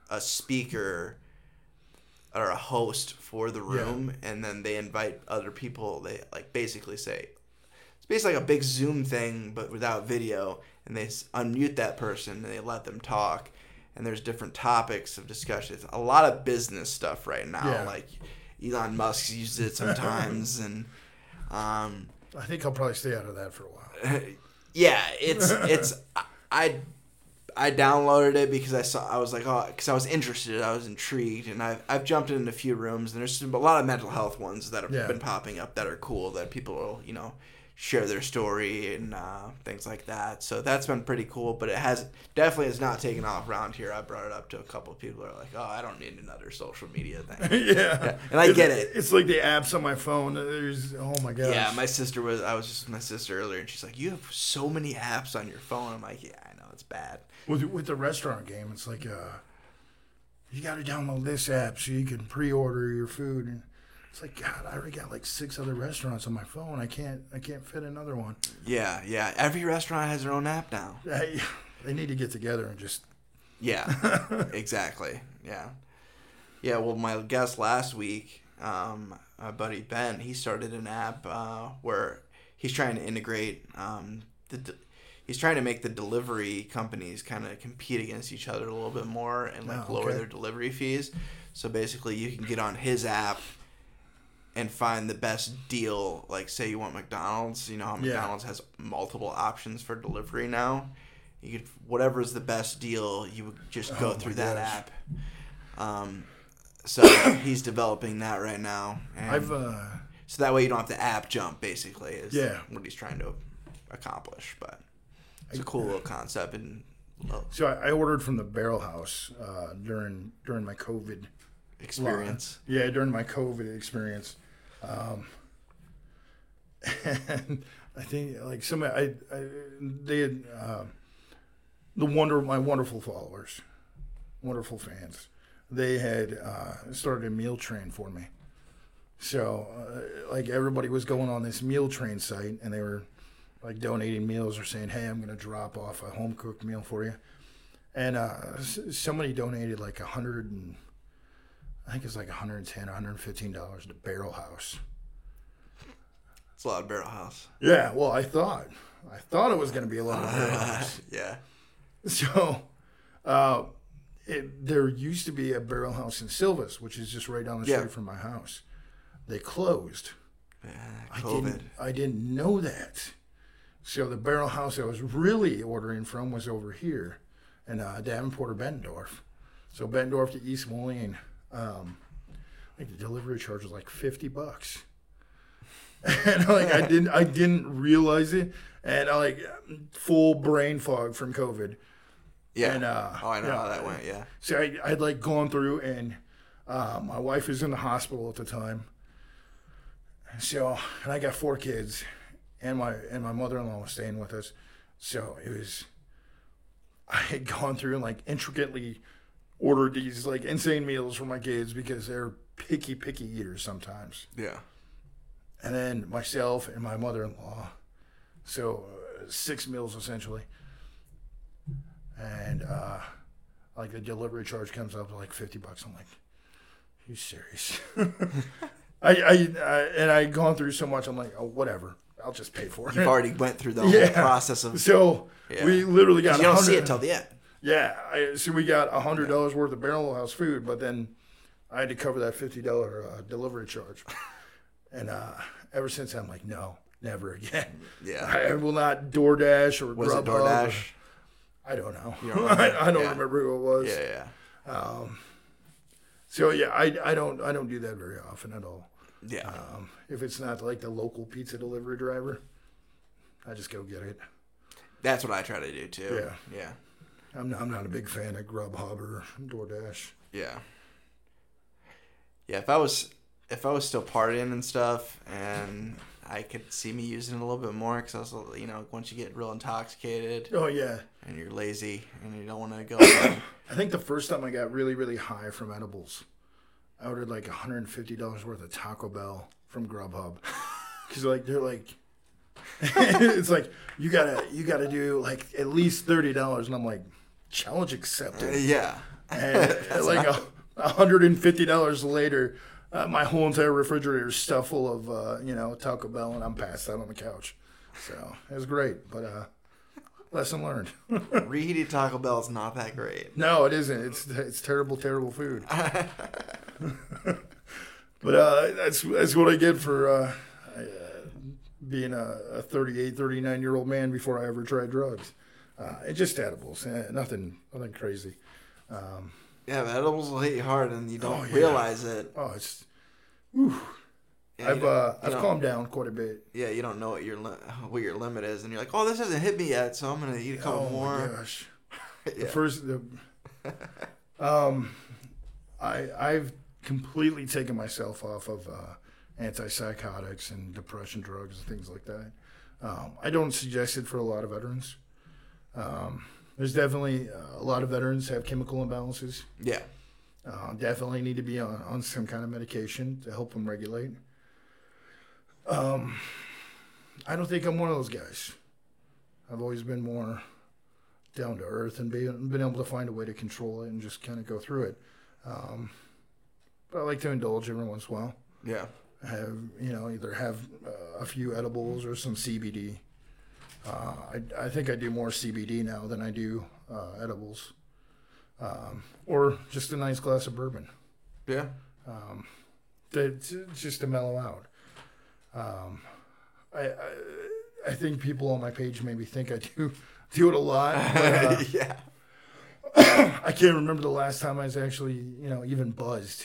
a speaker or a host for the room, yeah. and then they invite other people. They like basically say it's basically like a big Zoom thing, but without video, and they unmute that person and they let them talk. And there's different topics of discussion. It's a lot of business stuff right now. Yeah. Like Elon Musk uses it sometimes, and um, I think I'll probably stay out of that for a while. yeah, it's it's I I downloaded it because I saw I was like oh because I was interested I was intrigued and I've I've jumped in a few rooms and there's a lot of mental health ones that have yeah. been popping up that are cool that people will you know share their story and uh, things like that. So that's been pretty cool, but it has definitely has not taken off around here. I brought it up to a couple of people who are like, "Oh, I don't need another social media thing." yeah. yeah. and I it's, get it. It's like the apps on my phone. There's oh my god. Yeah, my sister was. I was just with my sister earlier, and she's like, "You have so many apps on your phone." I'm like, "Yeah, I know it's bad." With with the restaurant game, it's like uh, you got to download this app so you can pre-order your food and it's like God, I already got like six other restaurants on my phone. I can't, I can't fit another one. Yeah, yeah. Every restaurant has their own app now. They, they need to get together and just. Yeah, exactly. Yeah, yeah. Well, my guest last week, um, my buddy Ben, he started an app uh, where he's trying to integrate um, the. he's trying to make the delivery companies kind of compete against each other a little bit more and like oh, okay. lower their delivery fees. So basically, you can get on his app and find the best deal. Like, say you want McDonald's, you know how McDonald's yeah. has multiple options for delivery now. You could whatever is the best deal, you would just go oh through that gosh. app. Um, so he's developing that right now. I've uh, so that way you don't have to app jump. Basically, is yeah. what he's trying to accomplish. But it's a cool little concept and. So I, ordered from the Barrel House uh, during during my COVID experience. Yeah, during my COVID experience. Um, and I think like some I, I they had uh, the wonder my wonderful followers, wonderful fans, they had uh, started a meal train for me. So, uh, like everybody was going on this meal train site, and they were like donating meals or saying, "Hey, I'm to drop off a home cooked meal for you." And uh, somebody donated like a hundred and I think it's like 110, 115 dollars to Barrel House. It's a lot of Barrel House. Yeah, well, I thought I thought it was going to be a lot of Barrel House. yeah. So, uh, it, there used to be a Barrel House in Silvis, which is just right down the Yeah. street from my house. They closed. Yeah, I didn't, I didn't know that. So the barrel house I was really ordering from was over here in uh, Davenport or Bettendorf. So Bettendorf to East Moline. Um, I think the delivery charge was like fifty bucks. And like I didn't I didn't realize it. And I like full brain fog from COVID. Yeah. And, uh, oh, I know yeah. how that went. Yeah. So I, I'd like gone through, and uh, my wife was in the hospital at the time. So, and I got four kids, and my and my mother in law was staying with us. So it was, I had gone through and like intricately ordered these like insane meals for my kids because they're picky, picky eaters sometimes. Yeah. And then myself and my mother in law. So uh, six meals essentially. And uh, like the delivery charge comes up to like 50 bucks. I'm like, you serious? I, I, I and I gone through so much. I'm like, oh, whatever. I'll just pay for it. You've already went through the Yeah. whole process of. So Yeah. we literally got you don't see it till the end. Yeah, I, so we got a hundred dollars worth of Barrel House food, but then I had to cover that fifty dollar uh, delivery charge, and uh, ever since I'm like, no, never again. Yeah. I will not DoorDash or Was it Grubhub or- DoorDash? I don't know. You don't? I, I don't Yeah. remember who it was. Yeah, yeah. So yeah, I, I don't I don't do that very often at all. Yeah. Um, if it's not like the local pizza delivery driver, I just go get it. That's what I try to do too. Yeah. Yeah. I'm not, I'm not a big fan of Grubhub or DoorDash. Yeah. Yeah, if I was if I was still partying and stuff and I could see me using it a little bit more cuz I was you know, once you get real intoxicated Oh yeah, and you're lazy and you don't want to go I think the first time I got really, really high from edibles, I ordered like $150 worth of Taco Bell from Grubhub. Cause like they're like, it's like you gotta you gotta do like at least thirty dollars, and I'm like, challenge accepted. yeah. And like a, a hundred and fifty dollars later, uh, my whole entire refrigerator is stuffed full of uh, you know Taco Bell, and I'm passed out on the couch. So it was great, but uh, lesson learned. Reheated Taco Bell is not that great. No, it isn't. It's it's terrible, terrible food. but uh, that's that's what I get for uh, uh, being a, a 38, 39 year old man before I ever tried drugs. Uh, it's just edibles, eh, nothing, nothing crazy. Yeah, but edibles will hit you hard and you don't Oh, yeah. realize it. Oh, it's Yeah, I've uh, I've calmed down quite a bit. Yeah, you don't know what your li- what your limit is, and you're like, "Oh, this hasn't hit me yet, so I'm gonna eat a couple oh more." my gosh. The first, the, um, I I've completely taken myself off of uh, antipsychotics and depression drugs and things like that. Um, I don't suggest it for a lot of veterans. Um, there's definitely uh, a lot of veterans have chemical imbalances. Yeah, Uh, definitely need to be on, on some kind of medication to help them regulate. Um, I don't think I'm one of those guys. I've always been more down to earth and been, been able to find a way to control it and just kind of go through it. Um, but I like to indulge every once in a while. yeah, Have you know either have uh, a few edibles or some CBD. Uh, I, I think I do more CBD now than I do uh, edibles, um, or just a nice glass of bourbon yeah. to, to- just to mellow out. Um, I, I I think people on my page maybe think I do do it a lot. But, uh, yeah, I can't remember the last time I was actually you know even buzzed.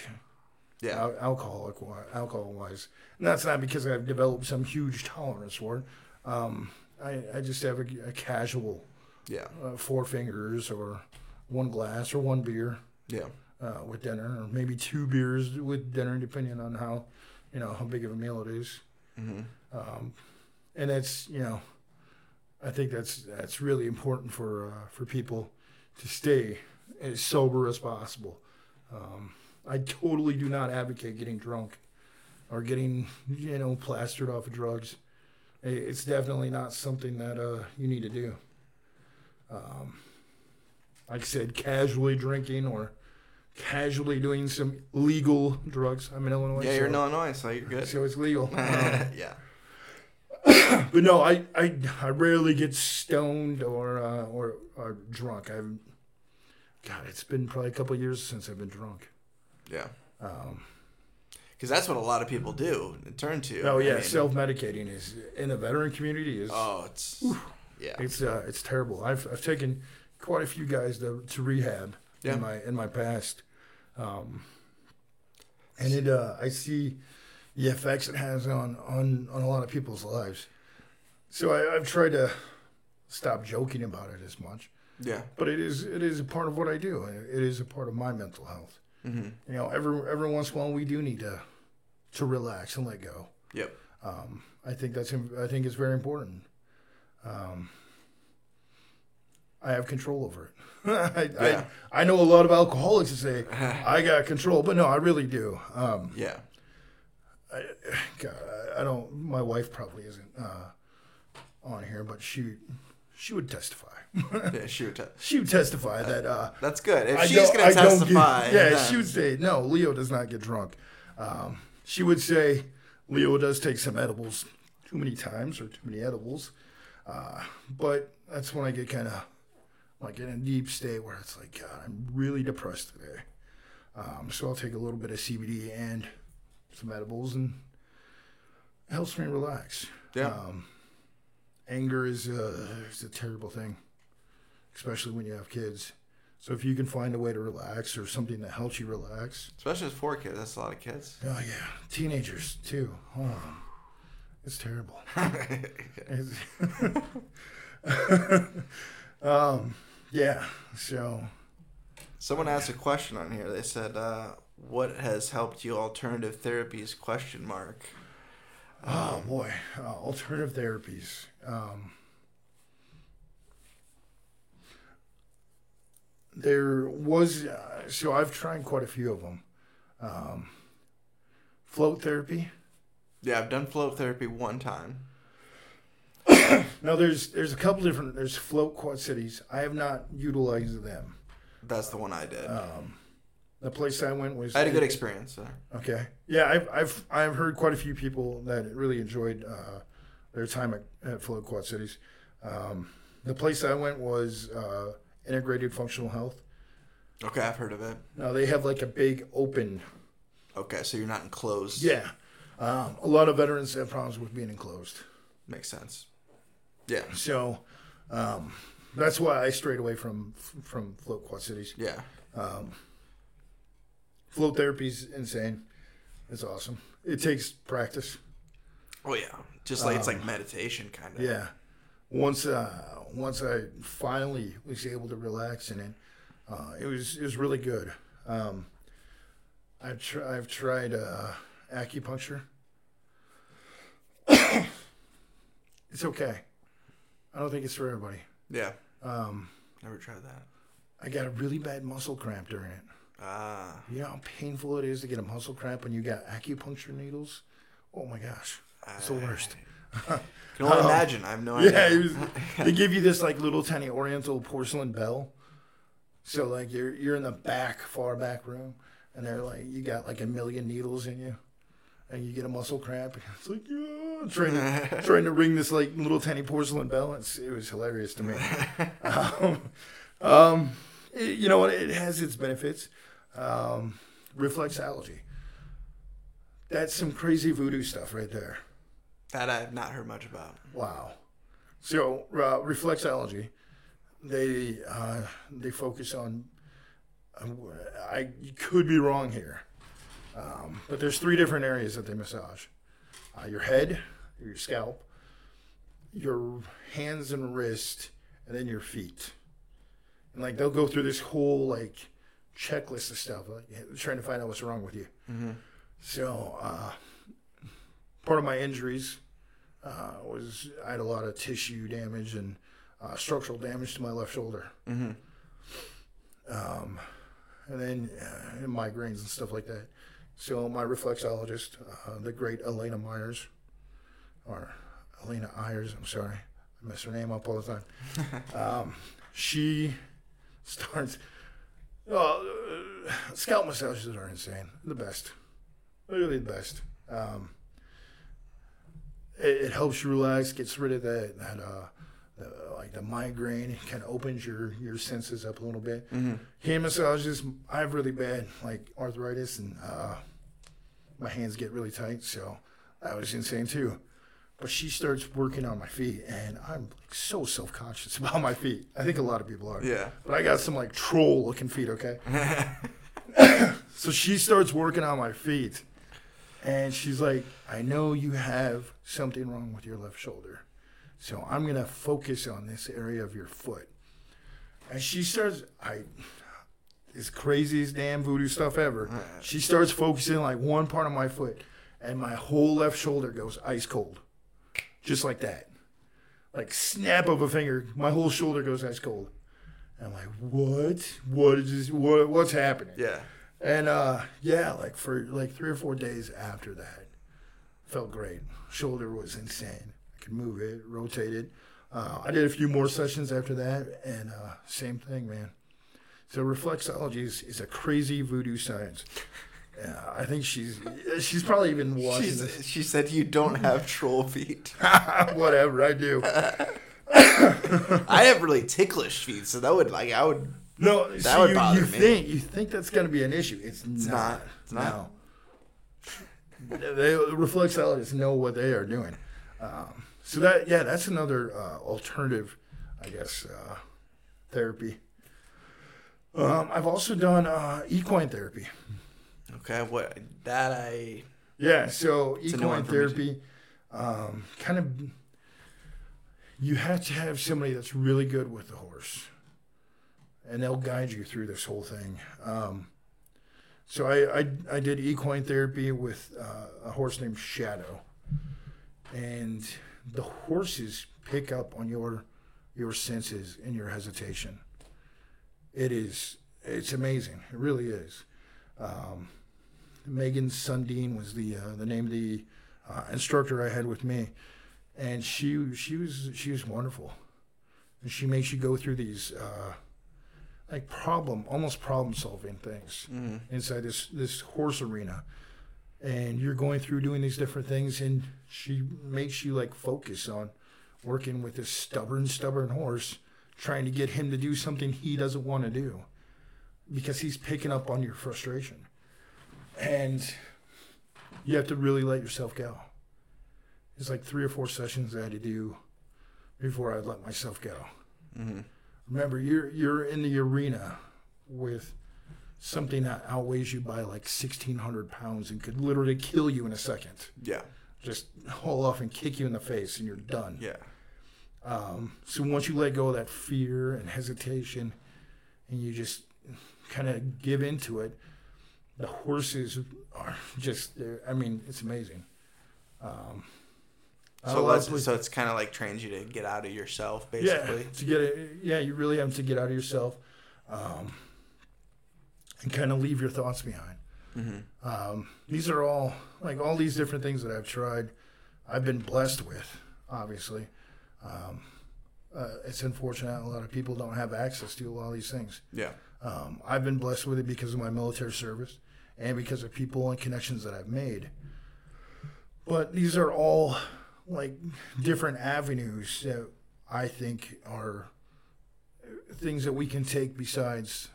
yeah, al- alcoholic alcohol wise. And that's not because I've developed some huge tolerance for it. Um, I, I just have a, a casual yeah, uh, four fingers or one glass or one beer yeah, uh, with dinner, or maybe two beers with dinner, depending on how you know how big of a meal it is. hmm Um, and it's you know, I think that's that's really important for uh, for people to stay as sober as possible. Um, I totally do not advocate getting drunk or getting you know plastered off of drugs. It's definitely not something that uh, you need to do. Um, like I said, casually drinking or casually doing some legal drugs. I'm in Illinois. Yeah, you're in Illinois, so you're good. So it's legal. Um, yeah. but no, I, I I rarely get stoned or uh, or, or drunk. I've God, it's been probably a couple years since I've been drunk. Yeah. Um, because that's what a lot of people do turn to. Oh yeah, I mean, self medicating is in the veteran community is. Oh, it's yeah, it's uh, it's terrible. I've I've taken quite a few guys to, to rehab yeah. in my in my past, um, and it uh, I see the effects it has on on on a lot of people's lives. So I, I've tried to stop joking about it as much. Yeah. But it is it is a part of what I do. It is a part of my mental health. Mm-hmm. You know, every every once in a while we do need to to relax and let go. Yep. Um, I think that's I think it's very important. Um, I have control over it. I, yeah. I, I know a lot of alcoholics that say I got control, but no, I really do. Um, yeah. I, God, I don't. My wife probably isn't uh, on here, but she she would testify. yeah, she would. Te- she would testify that. Uh, That's good. If I she's going to testify, yeah, she would say no. Leo does not get drunk. Um, she would say Leo does take some edibles too many times or too many edibles, uh, but that's when I get kind of like in a deep state where it's like, God, I'm really depressed today. Um, so I'll take a little bit of CBD and some edibles, and it helps me relax. Yeah. Um, anger is a, is a terrible thing, especially when you have kids. So if you can find a way to relax or something that helps you relax, especially with four kids, that's a lot of kids. Oh yeah, teenagers too. Oh, it's terrible. it's um, yeah. So someone asked a question on here. They said, uh, "What has helped you alternative therapies?" Question mark. Oh um, boy, uh, alternative therapies. Um, there was uh, so I've tried quite a few of them. Um, float therapy. Yeah, I've done float therapy one time. now there's there's a couple different there's float quad cities. I have not utilized them. That's the one I did. Um, the place I went was. I had a good experience there. Okay, yeah, I've I've I've heard quite a few people that really enjoyed uh, their time at, at Float Quad Cities. Um, the place I went was uh, Integrated Functional Health. Okay, I've heard of it. Now they have like a big open. Okay, so you're not enclosed. Yeah, um, a lot of veterans have problems with being enclosed. Makes sense. Yeah. So um, that's why I strayed away from from Float Quad Cities. Yeah. Um, float therapy's insane. It's awesome. It takes practice. Oh yeah, just like it's like um, meditation kind of. Yeah. Once uh, once I finally was able to relax in it, uh, it was it was really good. Um, I've tr- I've tried uh, acupuncture. it's okay. I don't think it's for everybody. Yeah. Um, Never tried that. I got a really bad muscle cramp during it. Ah. You know how painful it is to get a muscle cramp when you got acupuncture needles? Oh my gosh. It's the worst. Can only um, imagine. I have no idea. Yeah, was, they give you this like little tiny oriental porcelain bell. So like you're you're in the back, far back room, and they're like you got like a million needles in you, and you get a muscle cramp. It's like yeah, trying to trying to ring this like little tiny porcelain bell. It's, it was hilarious to me. um, um, it, you know what? It has its benefits. Um, reflexology. That's some crazy voodoo stuff right there. That I have not heard much about. Wow. So uh, reflexology, they uh, they focus on. Uh, I could be wrong here, um, but there's three different areas that they massage: uh, your head, your scalp, your hands and wrist, and then your feet. And like they'll go through this whole like checklist of stuff, like, trying to find out what's wrong with you. Mm-hmm. So uh, part of my injuries uh, was I had a lot of tissue damage and uh, structural damage to my left shoulder. Mm-hmm. Um, and then uh, migraines and stuff like that. So my reflexologist, uh, the great Elena Myers, or Elena Ayers, I'm sorry, I mess her name up all the time. um, she starts. Uh, scalp massages are insane. The best, really the best. Um, it, it helps you relax, gets rid of that that uh, the, like the migraine. It kind of opens your your senses up a little bit. Mm-hmm. Hand massages. I have really bad like arthritis and uh, my hands get really tight, so that was insane too. But she starts working on my feet, and I'm like so self conscious about my feet. I think a lot of people are. Yeah. But I got some like troll looking feet. Okay. so she starts working on my feet, and she's like, "I know you have something wrong with your left shoulder, so I'm gonna focus on this area of your foot." And she starts, I, as craziest damn voodoo stuff ever. Uh, she starts focusing like one part of my foot, and my whole left shoulder goes ice cold, just like that, like snap of a finger. My whole shoulder goes ice cold. And I'm like, what? What is this? What? What's happening? Yeah. And uh, yeah, like for like three or four days after that, felt great. Shoulder was insane. I could move it, rotate it. Uh, I did a few more sessions after that, and uh, same thing, man. So reflexology is, is a crazy voodoo science. Yeah, I think she's she's probably even watching She's, this. she said you don't have troll feet. Whatever I do. I have really ticklish feet, so that would like I would. No, That see, would you, bother you me. think you think that's going to be an issue. It's, not. not. It's not. No. they reflexologists know what they are doing. Um, so that yeah, that's another uh, alternative, I guess, uh, therapy. Um, I've also done uh, equine therapy. Okay, what that I Yeah, so It's equine one for me, therapy, um, kind of, you have to have somebody that's really good with the horse, and they'll guide you through this whole thing. Um, so I, I I did equine therapy with uh, a horse named Shadow, and the horses pick up on your your senses and your hesitation. It is it's amazing. It really is. Um, Megan Sundin was the uh, the name of the uh, instructor I had with me, and she she was she was wonderful, and she makes you go through these uh, like problem almost problem solving things mm, inside this this horse arena, and you're going through doing these different things, and she makes you like focus on working with this stubborn stubborn horse, trying to get him to do something he doesn't want to do, because he's picking up on your frustration and you have to really let yourself go. It's like three or four sessions I had to do before I'd let myself go. mm-hmm. Remember, you're you're in the arena with something that outweighs you by like sixteen hundred pounds and could literally kill you in a second. yeah, Just haul off and kick you in the face, and you're done. yeah, Um, so once you let go of that fear and hesitation, and you just kind of give into it, the horses are just. I mean, it's amazing. Um, So let's, so it's kind of like trains you to get out of yourself, basically. yeah, to get it. Yeah, you really have to get out of yourself, um, and kind of leave your thoughts behind. Mm-hmm. Um, these are all like all these different things that I've tried. I've been blessed with, obviously. Um, uh, it's unfortunate a lot of people don't have access to a lot of these things. Yeah, Um, I've been blessed with it because of my military service and because of people and connections that I've made. But these are all like different avenues that I think are things that we can take besides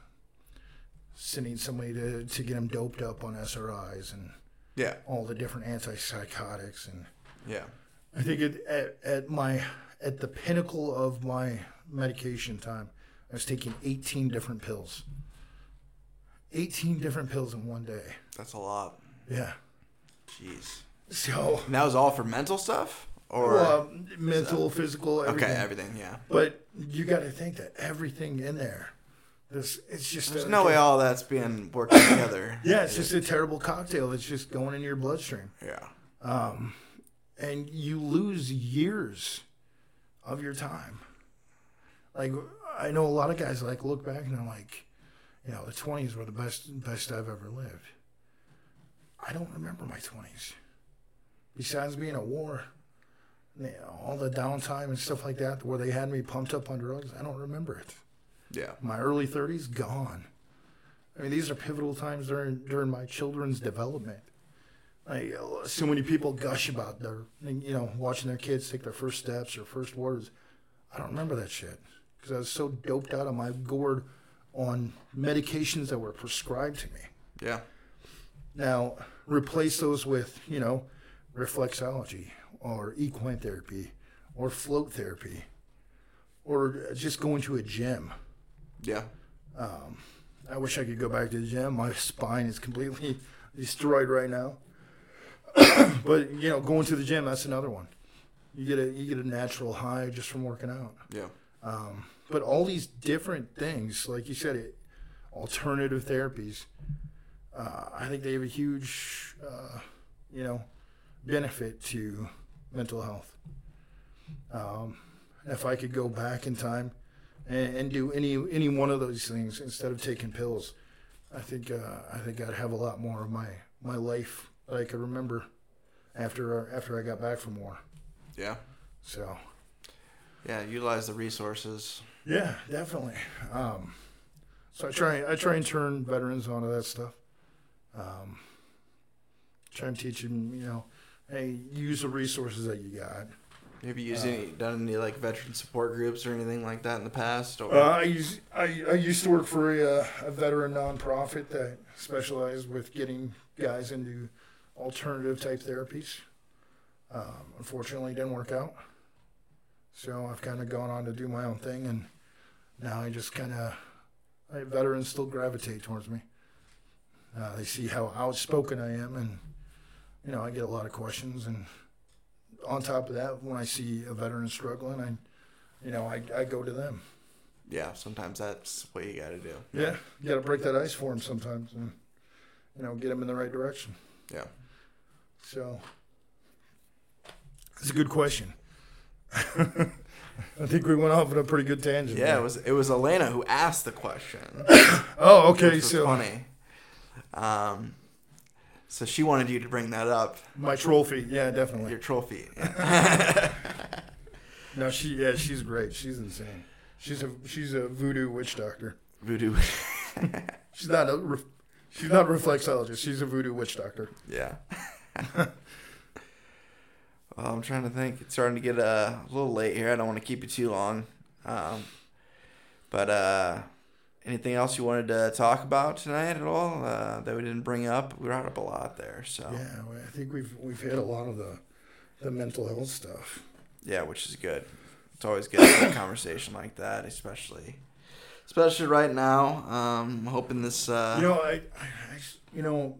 sending somebody to, to get them doped up on SRIs and yeah, all the different antipsychotics and yeah. I think it, at, at my at the pinnacle of my medication time, I was taking 18 different pills. 18 different pills in one day. That's a lot. Yeah. Jeez. So, And that was all for mental stuff, or well, mental, physical, everything. okay, everything. Yeah. But you got to think that everything in there, this it's just There's a- no way all that's being working together. Yeah, it's just a terrible cocktail. that's just going in your bloodstream. Yeah. Um, and you lose years of your time. Like I know a lot of guys like look back and they're like, you know, the twenties were the best best I've ever lived. I don't remember my twenties. Besides being a war, you know, all the downtime and stuff like that, where they had me pumped up on drugs, I don't remember it. Yeah. My early thirties gone. I mean, these are pivotal times during during my children's development. Like uh, so many people gush about their, you know, watching their kids take their first steps or first words. I don't remember that shit because I was so doped out of my gourd on medications that were prescribed to me. Yeah. Now replace those with, you know, reflexology or equine therapy or float therapy or just going to a gym. Yeah. Um, I wish I could go back to the gym. My spine is completely destroyed right now. but you know, going to the gym that's another one. You get a you get a natural high just from working out. Yeah. Um, but all these different things, like you said, it, alternative therapies. Uh, I think they have a huge, uh, you know, benefit to mental health. Um, if I could go back in time and, and, do any any one of those things instead of taking pills, I think uh, I think I'd have a lot more of my my life that I could remember after after I got back from war. Yeah. So. Yeah, utilize the resources. Yeah, definitely. Um, so I try I try and turn veterans onto that stuff. Um, try and teach them, you know, hey, use the resources that you got. Have you used uh, any done any like veteran support groups or anything like that in the past? Or? Uh, I use I, I used to work for a, uh, a veteran nonprofit that specialized with getting guys into alternative type therapies. Um, unfortunately, didn't work out. So I've kind of gone on to do my own thing, and now I just kind of veterans still gravitate towards me. Uh, they see how outspoken I am, and you know I get a lot of questions. And on top of that, when I see a veteran struggling, I, you know, I, I go to them. Yeah, sometimes that's what you got to do. Yeah, you got to break that ice for them sometimes, and you know, get them in the right direction. Yeah. So it's a good question. I think we went off on a pretty good tangent. Yeah, there. it was it was Elena who asked the question. oh, okay. so funny. Um, so she wanted you to bring that up. My trophy, yeah, definitely. Your trophy. no, she yeah, she's great. She's insane. She's a she's a voodoo witch doctor. Voodoo. she's not a she's not a reflexologist. She's a voodoo witch doctor. Yeah. Well, I'm trying to think. It's starting to get uh, a little late here. I don't want to keep you too long. Um, but uh, anything else you wanted to talk about tonight at all uh, that we didn't bring up? We brought up a lot there. So yeah, I think we've we've hit a lot of the the mental health stuff. Yeah, which is good. It's always good to have a conversation like that, especially especially right now. Um, I'm hoping this. Uh, you know, I, I, you know,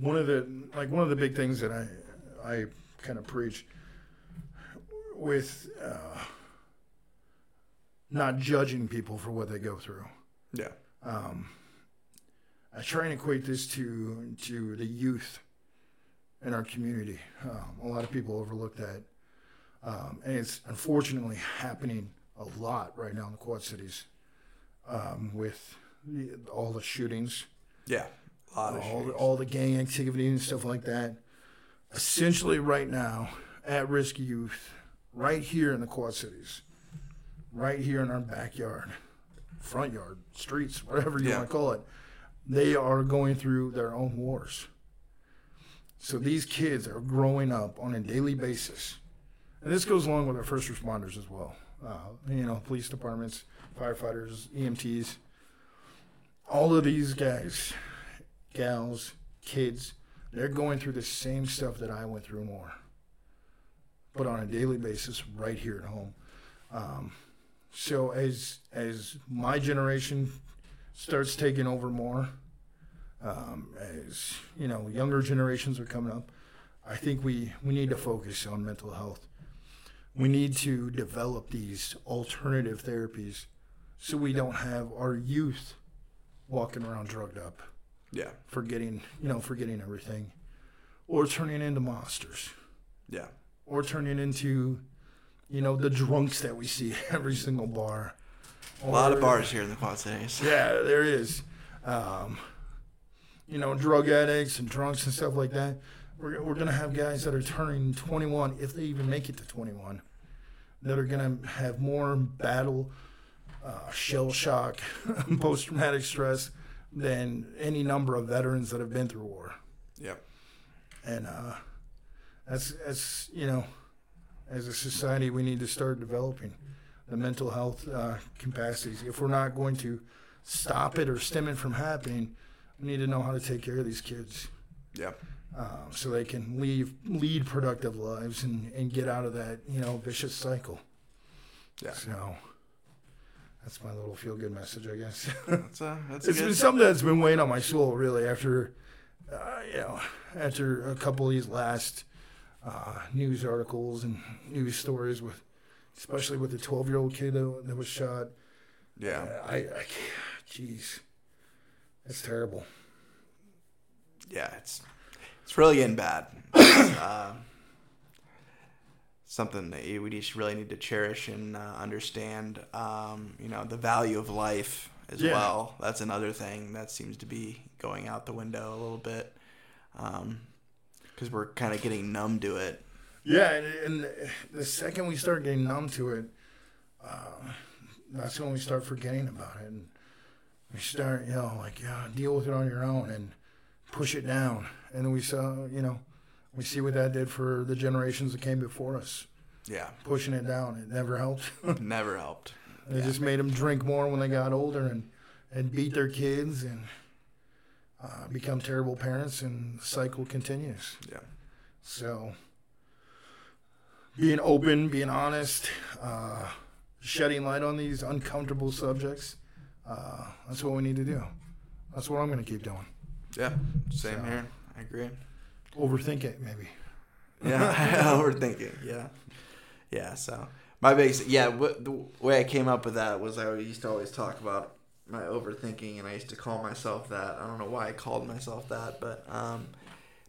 one of the like one of the big things that I I kind of preach with uh, not judging people for what they go through. Yeah. Um, I try and equate this to to the youth in our community. Um, a lot of people overlook that, um, and it's unfortunately happening a lot right now in the Quad Cities um, with the, all the shootings. Yeah, a all, the, all the gang activity and stuff like that essentially right now at risk youth right here in the Quad Cities, right here in our backyard, front yard, streets, whatever you yeah. want to call it, they are going through their own wars. So these kids are growing up on a daily basis. And this goes along with our first responders as well. Uh, you know, police departments, firefighters, EMTs. All of these guys, gals, kids, they're going through the same stuff that I went through more, but on a daily basis, right here at home. Um, so as as my generation starts taking over more, um, as you know, younger generations are coming up, I think we we need to focus on mental health. We need to develop these alternative therapies, so we don't have our youth walking around drugged up. Yeah. Forgetting, you know, forgetting everything, or turning into monsters. Yeah. Or turning into, you know, the drunks that we see every single bar. A lot of bars here in the Quad Cities. Yeah, there is. Um, you know, drug addicts and drunks and stuff like that. We're, we're going to have guys that are turning 21, if they even make it to 21, that are going to have more battle, uh, shell shock, post traumatic stress than any number of veterans that have been through war. Yep. And uh, that's, that's, you know, as a society, we need to start developing the mental health uh, capacities. If we're not going to stop it or stem it from happening, we need to know how to take care of these kids Yep. uh, so they can leave, lead productive lives and, and get out of that, you know, vicious cycle. Yeah. So that's my little feel good message, I guess. That's a that's a it's good. been something that's been weighing on my soul really after uh, you know after a couple of these last uh, news articles and news stories with especially with the 12 year old kid that, that was shot yeah. I, I can't- jeez that's terrible yeah, it's it's really getting bad. Uh, something that you- we just really need to cherish and uh, understand. Um, you know, the value of life as Yeah. well. That's another thing that seems to be going out the window a little bit because we're kind of getting numb to it. yeah and, and the second we start getting numb to it uh, that's when we start forgetting about it and we start you know like yeah, deal with it on your own and push it down and then we saw you know we see what that did for the generations that came before us Yeah, pushing it down it never helped never helped. it Yeah. just made them drink more when they got older and and beat their kids and uh, become terrible parents and the cycle continues Yeah. so being open being honest uh, shedding light on these uncomfortable subjects uh, that's what we need to do that's what i'm going to keep doing Yeah, same So- here. I agree. overthink it maybe Yeah, overthinking. Yeah, yeah. So my biggest, yeah, what, the way I came up with that was I used to always talk about my overthinking, and I used to call myself that. I don't know why I called myself that, but um,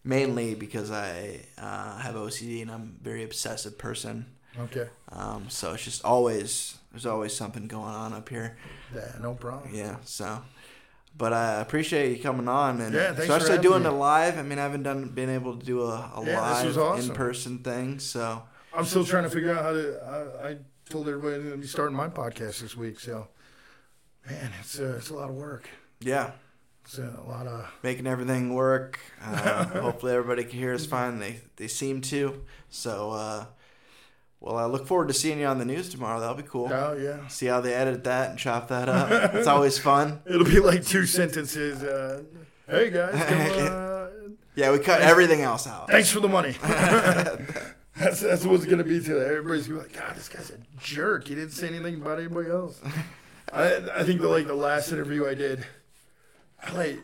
mainly because I uh, have OCD and I'm a very obsessive person. okay Um, so it's just always there's always something going on up here. yeah, no problem Yeah. So. But I appreciate you coming on, and Yeah, especially doing me. it live. I mean, I haven't done been able to do a, a Yeah, live awesome. in person thing, so i'm still trying to figure out how to i, I told everybody i'm going to be starting my podcast this week so man it's, uh, it's a lot of work yeah, it's a lot of making everything work. Uh, hopefully, everybody can hear us fine. They they seem to. So, uh, well, I look forward to seeing you on the news tomorrow. That'll be cool. oh yeah See how they edit that and chop that up. It's always fun. It'll be like two sentences. Uh, hey guys, come, Yeah, we cut everything else out. thanks for the money. that's that's what's gonna be today. Everybody's gonna be like, God, this guy's a jerk. He didn't say anything about anybody else. I I think the like the last interview I did, I like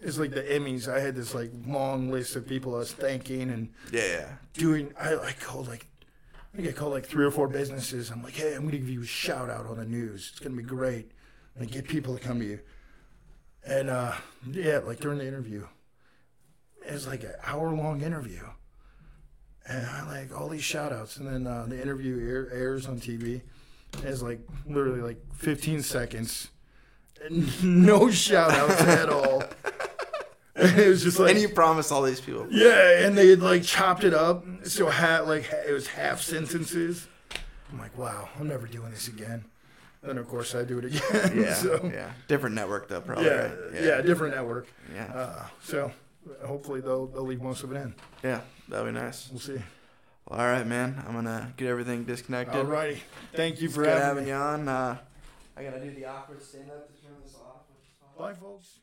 it's like the Emmys. I had this like long list of people I was thanking and Yeah, doing. I like called like. I think I called like three or four businesses. I'm like, hey, I'm gonna give you a shout out on the news. It's gonna be great. And get people to come to you. And uh, yeah, like during the interview, it was like an hour long interview. And I like all these shout outs. And then uh, the interview air, airs on TV. It's like literally like 15 seconds. No shout outs at all. And it was just like. And you promised all these people. Yeah, and they had like chopped it up, so ha- like it was half sentences. I'm like, wow, I'm never doing this again. Then of course I do it again. Yeah, so, yeah. Different network though, probably. yeah, right? yeah, different network. yeah, Uh, so hopefully they'll they'll leave most of it in. yeah. That'd be nice. We'll see. All right, man. I'm gonna get everything disconnected. Alrighty, thank you for having, having me. you on. Uh, I gotta do the awkward stand up to turn this off. which is fine. Bye, folks.